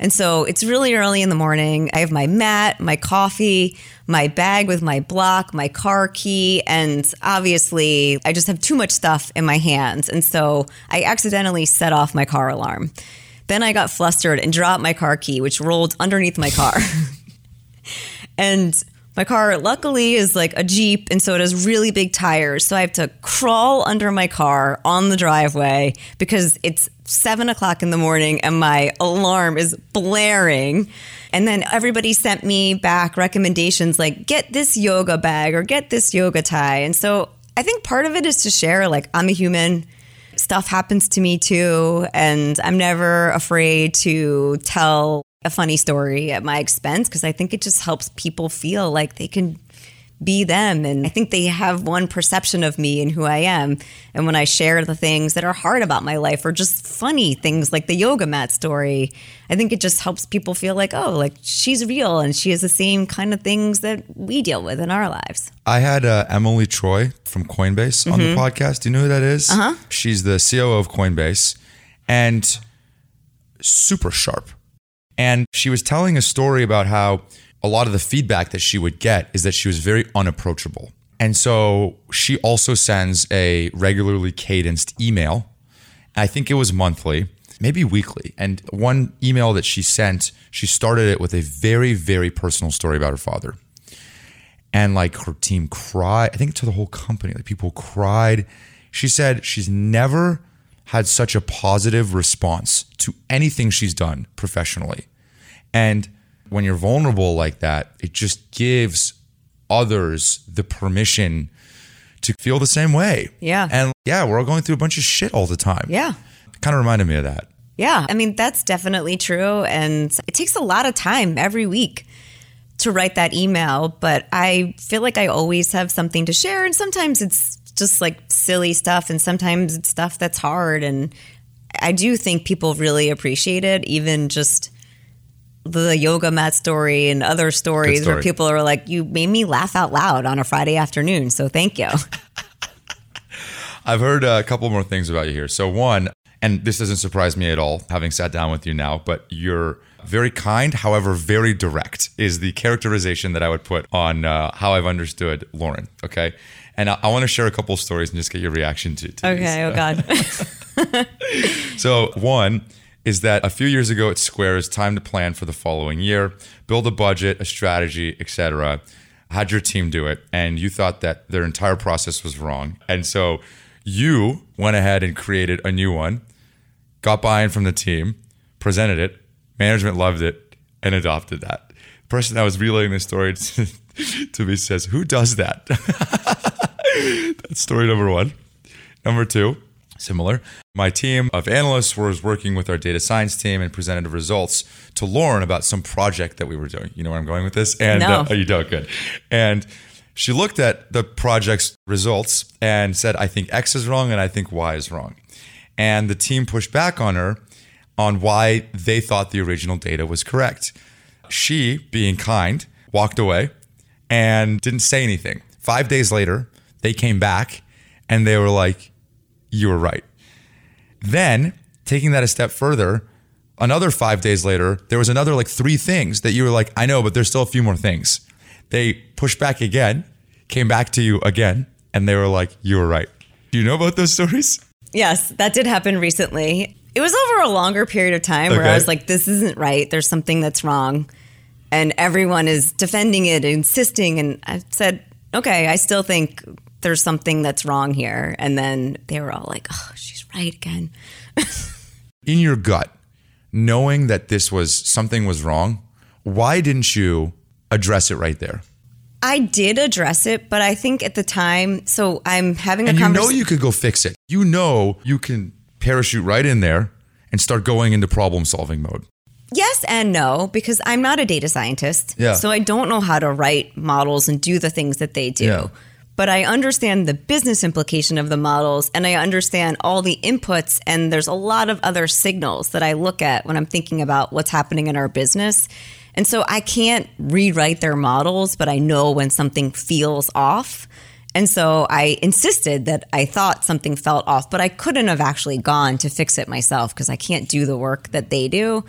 And so it's really early in the morning. I have my mat, my coffee, my bag with my block, my car key, and obviously I just have too much stuff in my hands. And so I accidentally set off my car alarm. Then I got flustered and dropped my car key, which rolled underneath my car. [LAUGHS] and my car, luckily, is like a Jeep, and so it has really big tires. So I have to crawl under my car on the driveway because it's seven o'clock in the morning and my alarm is blaring. And then everybody sent me back recommendations like, get this yoga bag or get this yoga tie. And so I think part of it is to share, like, I'm a human stuff happens to me too. And I'm never afraid to tell a funny story at my expense because I think it just helps people feel like they can be them. And I think they have one perception of me and who I am. And when I share the things that are hard about my life or just funny things like the yoga mat story, I think it just helps people feel like, oh, like she's real and she has the same kind of things that we deal with in our lives. I had uh, Emilie Choi from Coinbase mm-hmm. on the mm-hmm. podcast. Do you know who that is? Uh-huh. She's the COO of Coinbase and super sharp. And she was telling a story about how a lot of the feedback that she would get is that she was very unapproachable. And so she also sends a regularly cadenced email. I think it was monthly, maybe weekly. And one email that she sent, she started it with a very, very personal story about her father. And like her team cried, I think to the whole company, like people cried. She said she's never had such a positive response to anything she's done professionally. And when you're vulnerable like that, it just gives others the permission to feel the same way. Yeah. And yeah, we're all going through a bunch of shit all the time. Yeah. kind of reminded me of that. Yeah. I mean, that's definitely true. And it takes a lot of time every week to write that email, but I feel like I always have something to share. And sometimes it's just like silly stuff, and sometimes it's stuff that's hard. And I do think people really appreciate it, even just the yoga mat story and other stories story. where people are like, "You made me laugh out loud on a Friday afternoon." So thank you. [LAUGHS] I've heard a couple more things about you here. So one, and this doesn't surprise me at all, having sat down with you now, but you're very kind, however, very direct is the characterization that I would put on uh, how I've understood Lauren. Okay. And I, I want to share a couple stories and just get your reaction to, to Okay. These. Oh, God. [LAUGHS] so, one, is that a few years ago at Square is time to plan for the following year, build a budget, a strategy, etc. Had your team do it, and you thought that their entire process was wrong, and so you went ahead and created a new one, got buy-in from the team, presented it, management loved it, and adopted that. The person that was relaying this story [LAUGHS] to, to me says, "Who does that?" [LAUGHS] That's story number one. Number two, similar. My team of analysts was working with our data science team and presented results to Lauren about some project that we were doing. You know where I'm going with this? And no. uh, oh, you don't good. And she looked at the project's results and said, "I think X is wrong and I think Y is wrong." And the team pushed back on her on why they thought the original data was correct. She, being kind, walked away and didn't say anything. 5 days later, they came back and they were like, you were right. Then, taking that a step further, another five days later, there was another like three things that you were like, I know, but there's still a few more things. They pushed back again, came back to you again, and they were like, you were right. Do you know about those stories? Yes, that did happen recently. It was over a longer period of time where. I was like, this isn't right. There's something that's wrong. And everyone is defending it, insisting. And I said, okay, I still think there's something that's wrong here. And then they were all like, oh, she's right again. In your gut, knowing that this was something was wrong, why didn't you address it right there? I did address it, but I think at the time, so I'm having a and you know you could go fix it. You know you can parachute right in there and start going into problem solving mode. Yes and no, because I'm not a data scientist. Yeah. So I don't know how to write models and do the things that they do. Yeah but I understand the business implication of the models and I understand all the inputs. And there's a lot of other signals that I look at when I'm thinking about what's happening in our business. And so I can't rewrite their models, but I know when something feels off. And so I insisted that I thought something felt off, but I couldn't have actually gone to fix it myself because I can't do the work that they do.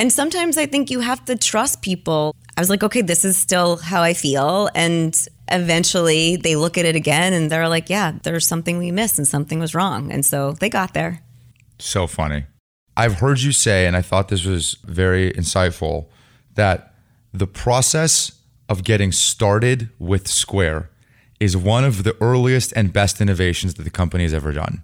And sometimes I think you have to trust people. I was like, okay, this is still how I feel. And eventually they look at it again and they're like, yeah, there's something we missed and something was wrong. And so they got there. So funny. I've heard you say, and I thought this was very insightful, that the process of getting started with Square is one of the earliest and best innovations that the company has ever done.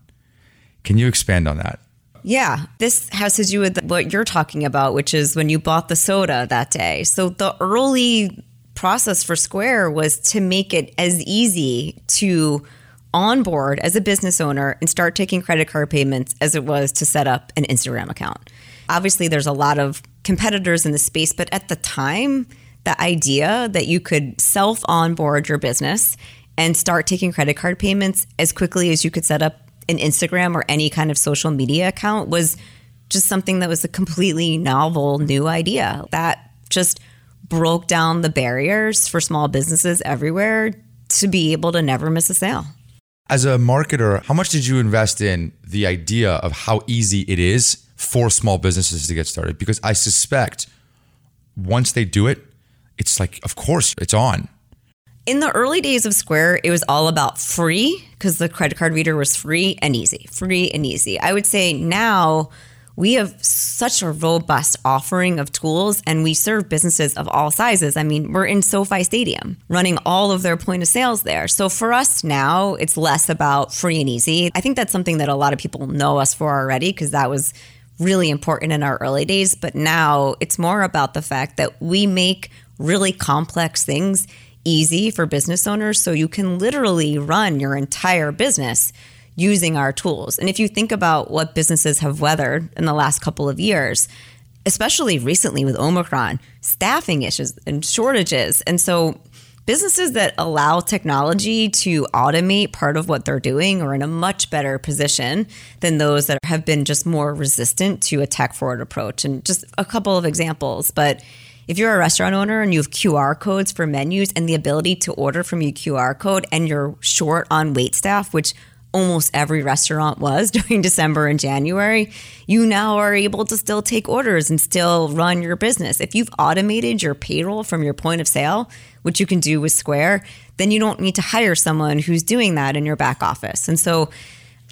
Can you expand on that? Yeah, this has to do with what you're talking about, which is when you bought the soda that day. So the early process for Square was to make it as easy to onboard as a business owner and start taking credit card payments as it was to set up an Instagram account. Obviously, there's a lot of competitors in the space, but at the time, the idea that you could self onboard your business and start taking credit card payments as quickly as you could set up an Instagram or any kind of social media account was just something that was a completely novel new idea that just broke down the barriers for small businesses everywhere to be able to never miss a sale. As a marketer, how much did you invest in the idea of how easy it is for small businesses to get started? Because I suspect once they do it, it's like, of course, it's on. In the early days of Square, it was all about free because the credit card reader was free and easy, free and easy. I would say now we have such a robust offering of tools and we serve businesses of all sizes. I mean, we're in SoFi Stadium running all of their point of sales there. So for us now, it's less about free and easy. I think that's something that a lot of people know us for already because that was really important in our early days. But now it's more about the fact that we make really complex things easy for business owners. So you can literally run your entire business using our tools. And if you think about what businesses have weathered in the last couple of years, especially recently with Omicron, staffing issues and shortages. And so businesses that allow technology to automate part of what they're doing are in a much better position than those that have been just more resistant to a tech forward approach. And just a couple of examples, but if you're a restaurant owner and you have QR codes for menus and the ability to order from your QR code and you're short on wait staff, which almost every restaurant was [LAUGHS] during December and January, you now are able to still take orders and still run your business. If you've automated your payroll from your point of sale, which you can do with Square, then you don't need to hire someone who's doing that in your back office. And so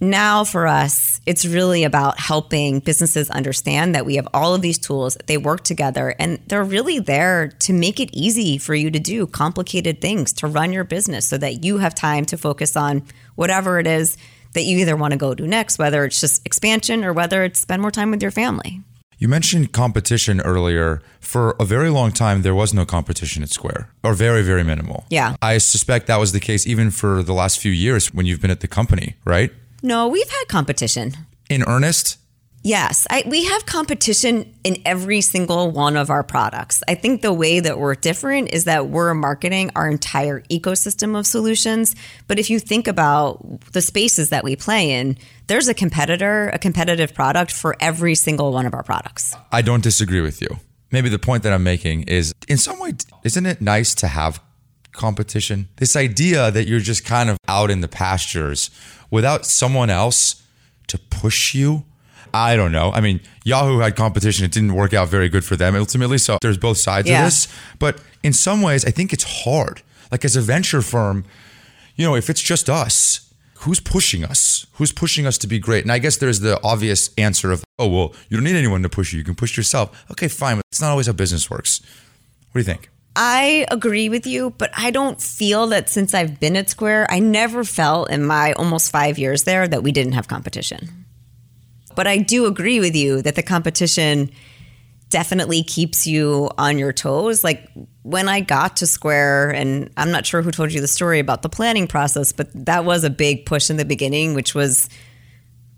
now for us, it's really about helping businesses understand that we have all of these tools, they work together, and they're really there to make it easy for you to do complicated things, to run your business so that you have time to focus on whatever it is that you either want to go do next, whether it's just expansion or whether it's spend more time with your family. You mentioned competition earlier. For a very long time, there was no competition at Square, or very, very minimal. Yeah. I suspect that was the case even for the last few years when you've been at the company, right? No, we've had competition. In earnest? Yes, I, we have competition in every single one of our products. I think the way that we're different is that we're marketing our entire ecosystem of solutions. But if you think about the spaces that we play in, there's a competitor, a competitive product for every single one of our products. I don't disagree with you. Maybe the point that I'm making is in some way, isn't it nice to have competition? This idea that you're just kind of out in the pastures without someone else to push you. I don't know. I mean, Yahoo had competition. It didn't work out very good for them ultimately. So there's both sides Yeah. of this. But in some ways, I think it's hard. Like as a venture firm, you know, if it's just us, who's pushing us? Who's pushing us to be great? And I guess there's the obvious answer of, oh, well, you don't need anyone to push you. You can push yourself. Okay, fine. But it's not always how business works. What do you think? I agree with you, but I don't feel that since I've been at Square, I never felt in my almost five years there that we didn't have competition. But I do agree with you that the competition definitely keeps you on your toes. Like when I got to Square, and I'm not sure who told you the story about the planning process, but that was a big push in the beginning, which was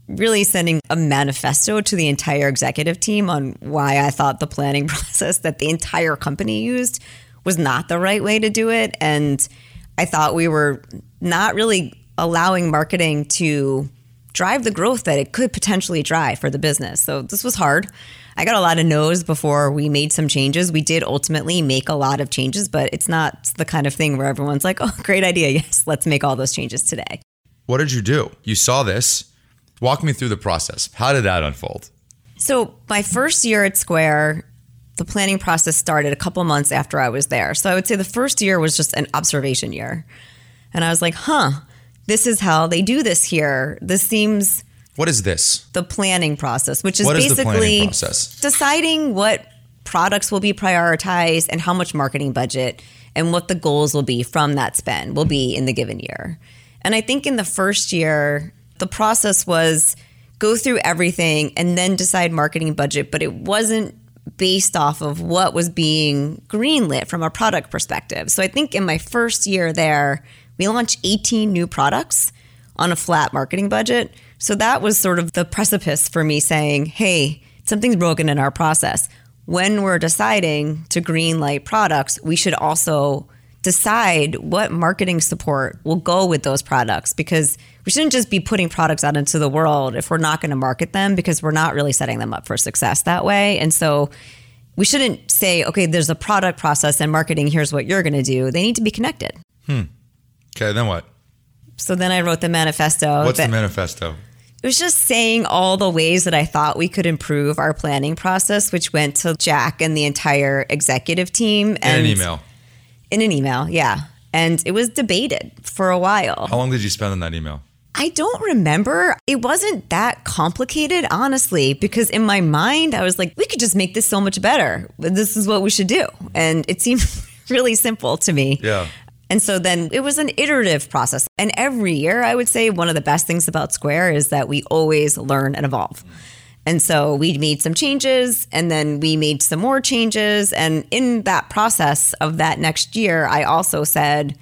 really sending a manifesto to the entire executive team on why I thought the planning [LAUGHS] process that the entire company used was not the right way to do it. And I thought we were not really allowing marketing to drive the growth that it could potentially drive for the business. So this was hard. I got a lot of no's before we made some changes. We did ultimately make a lot of changes, but it's not the kind of thing where everyone's like, oh, [LAUGHS] great idea. Yes, let's make all those changes today. What did you do? You saw this. Walk me through the process. How did that unfold? So, my first year at Square, the planning process started a couple months after I was there. So I would say the first year was just an observation year. And I was like, huh, this is how they do this here. This seems What is this? the planning process, which is What is basically process? deciding what products will be prioritized and how much marketing budget and what the goals will be from that spend will be in the given year. And I think in the first year, the process was go through everything and then decide marketing budget, but it wasn't based off of what was being greenlit from a product perspective. So I think in my first year there, we launched 18 new products on a flat marketing budget. So that was sort of the precipice for me saying, hey, something's broken in our process. When we're deciding to greenlight products, we should also decide what marketing support will go with those products because we shouldn't just be putting products out into the world if we're not going to market them because we're not really setting them up for success that way. And so we shouldn't say, okay, there's a product process and marketing, here's what you're going to do. They need to be connected. Hmm. Okay, then what? So then I wrote the manifesto. What's the manifesto? it was just saying all the ways that I thought we could improve our planning process, which went to Jack and the entire executive team. In an email. In an email, yeah. And it was debated for a while. How long did you spend on that email? I don't remember. It wasn't that complicated, honestly, because in my mind, I was like, we could just make this so much better. This is what we should do. And it seemed [LAUGHS] really simple to me. Yeah. And so then it was an iterative process. And every year, I would say one of the best things about Square is that we always learn and evolve. And so we made some changes and then we made some more changes. And in that process of that next year, I also said,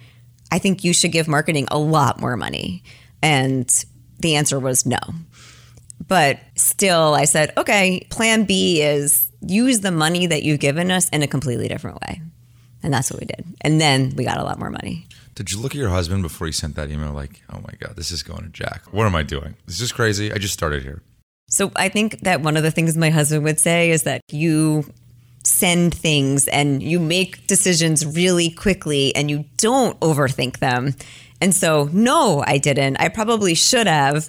I think you should give marketing a lot more money. And the answer was no. But still, I said, okay, plan B is use the money that you've given us in a completely different way. And that's what we did. And then we got a lot more money. Did you look at your husband before he sent that email? Like, oh my God, this is going to Jack. What am I doing? This is crazy. I just started here. So I think that one of the things my husband would say is that you send things and you make decisions really quickly and you don't overthink them. And so, no, I didn't. I probably should have.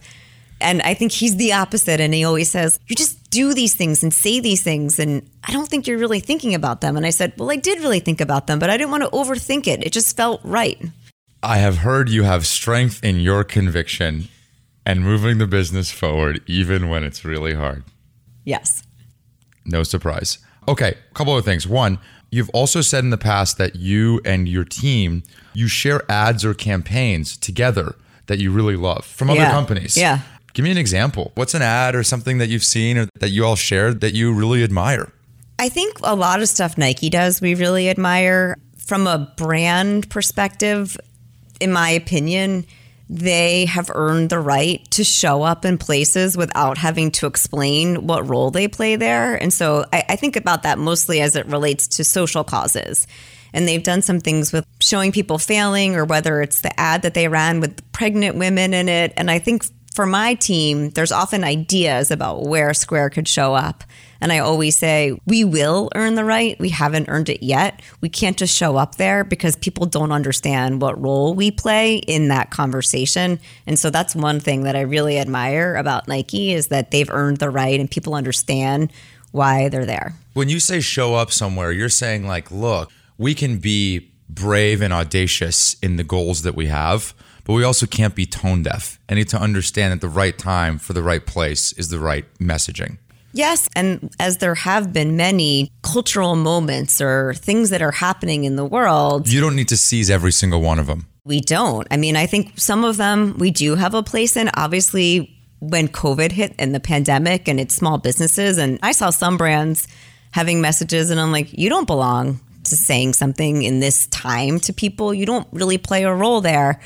And I think he's the opposite. And he always says, You just do these things and say these things. And I don't think you're really thinking about them. And I said, Well, I did really think about them, but I didn't want to overthink it. It just felt right. I have heard you have strength in your conviction and moving the business forward, even when it's really hard. Yes. No surprise. Okay, a couple of things. One, you've also said in the past that you and your team you share ads or campaigns together that you really love from other Yeah. companies. Yeah. Give me an example. What's an ad or something that you've seen or that you all shared that you really admire? I think a lot of stuff Nike does we really admire. From a brand perspective, in my opinion, they have earned the right to show up in places without having to explain what role they play there. And so I, I think about that mostly as it relates to social causes. And they've done some things with showing people failing, or whether it's the ad that they ran with pregnant women in it. And I think for my team, there's often ideas about where Square could show up. And I always say, we will earn the right. We haven't earned it yet. We can't just show up there because people don't understand what role we play in that conversation. And so that's one thing that I really admire about Nike is that they've earned the right and people understand why they're there. When you say show up somewhere, you're saying, like, look, we can be brave and audacious in the goals that we have, but we also can't be tone deaf. I need to understand at the right time for the right place is the right messaging. Yes. And as there have been many cultural moments or things that are happening in the world, You don't need to seize every single one of them. we don't. I mean, I think some of them we do have a place in. Obviously, when COVID hit and the pandemic and it's small businesses, and I saw some brands having messages, and I'm like, you don't belong to saying something in this time to people. You don't really play a role there.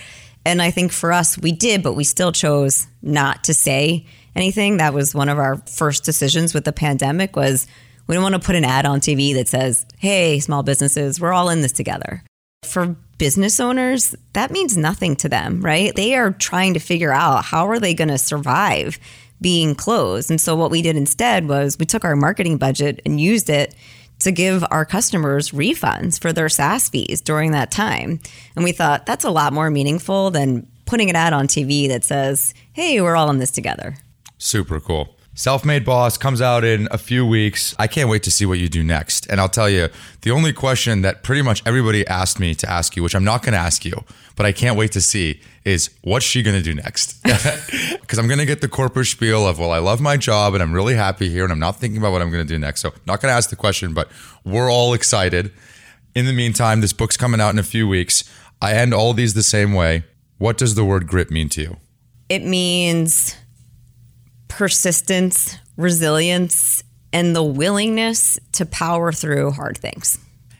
And I think for us, we did, but we still chose not to say anything. That was one of our first decisions with the pandemic was we don't want to put an ad on TV that says, "Hey, small businesses, we're all in this together." For business owners, that means nothing to them, right? They are trying to figure out how are they going to survive being closed. And so what we did instead was we took our marketing budget and used it to give our customers refunds for their SaaS fees during that time. And we thought that's a lot more meaningful than putting an ad on TV that says, "Hey, we're all in this together." Super cool. Self Made Boss comes out in a few weeks. I can't wait to see what you do next. And I'll tell you, the only question that pretty much everybody asked me to ask you, which I'm not going to ask you, but I can't wait to see, is what's she going to do next? [LAUGHS] Because I'm going to get the corporate spiel of, well, I love my job and I'm really happy here and I'm not thinking about what I'm going to do next. So, not going to ask the question, but we're all excited. In the meantime, this book's coming out in a few weeks. I end all these the same way. What does the word grit mean to you? It means persistence, resilience, and the willingness to power through hard things.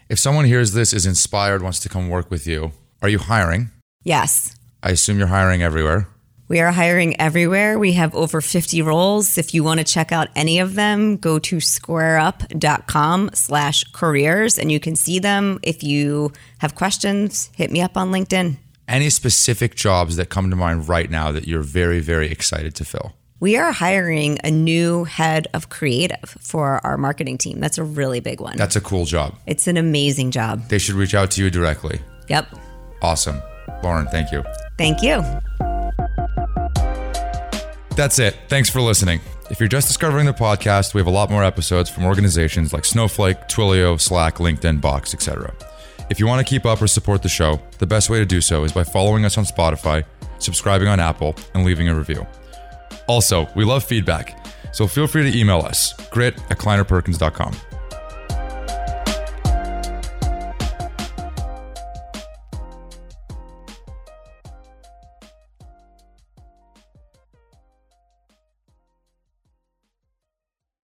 If someone hears this, is inspired, wants to come work with you, are you hiring? Yes. I assume you're hiring everywhere. We are hiring everywhere. We have over 50 roles. If you want to check out any of them, go to squareup.com slash careers and you can see them. If you have questions, hit me up on LinkedIn. Any specific jobs that come to mind right now that you're very, very excited to fill? We are hiring a new head of creative for our marketing team. That's a really big one. That's a cool job. it's an amazing job. They should reach out to you directly. Yep. Awesome. Lauren, thank you. Thank you. That's it. Thanks for listening. If you're just discovering the podcast, we have a lot more episodes from organizations like Snowflake, Twilio, Slack, LinkedIn, Box, etc. If you want to keep up or support the show, the best way to do so is by following us on Spotify, subscribing on Apple, and leaving a review. Also, we love feedback, so feel free to email us, grit at kleinerperkins.com.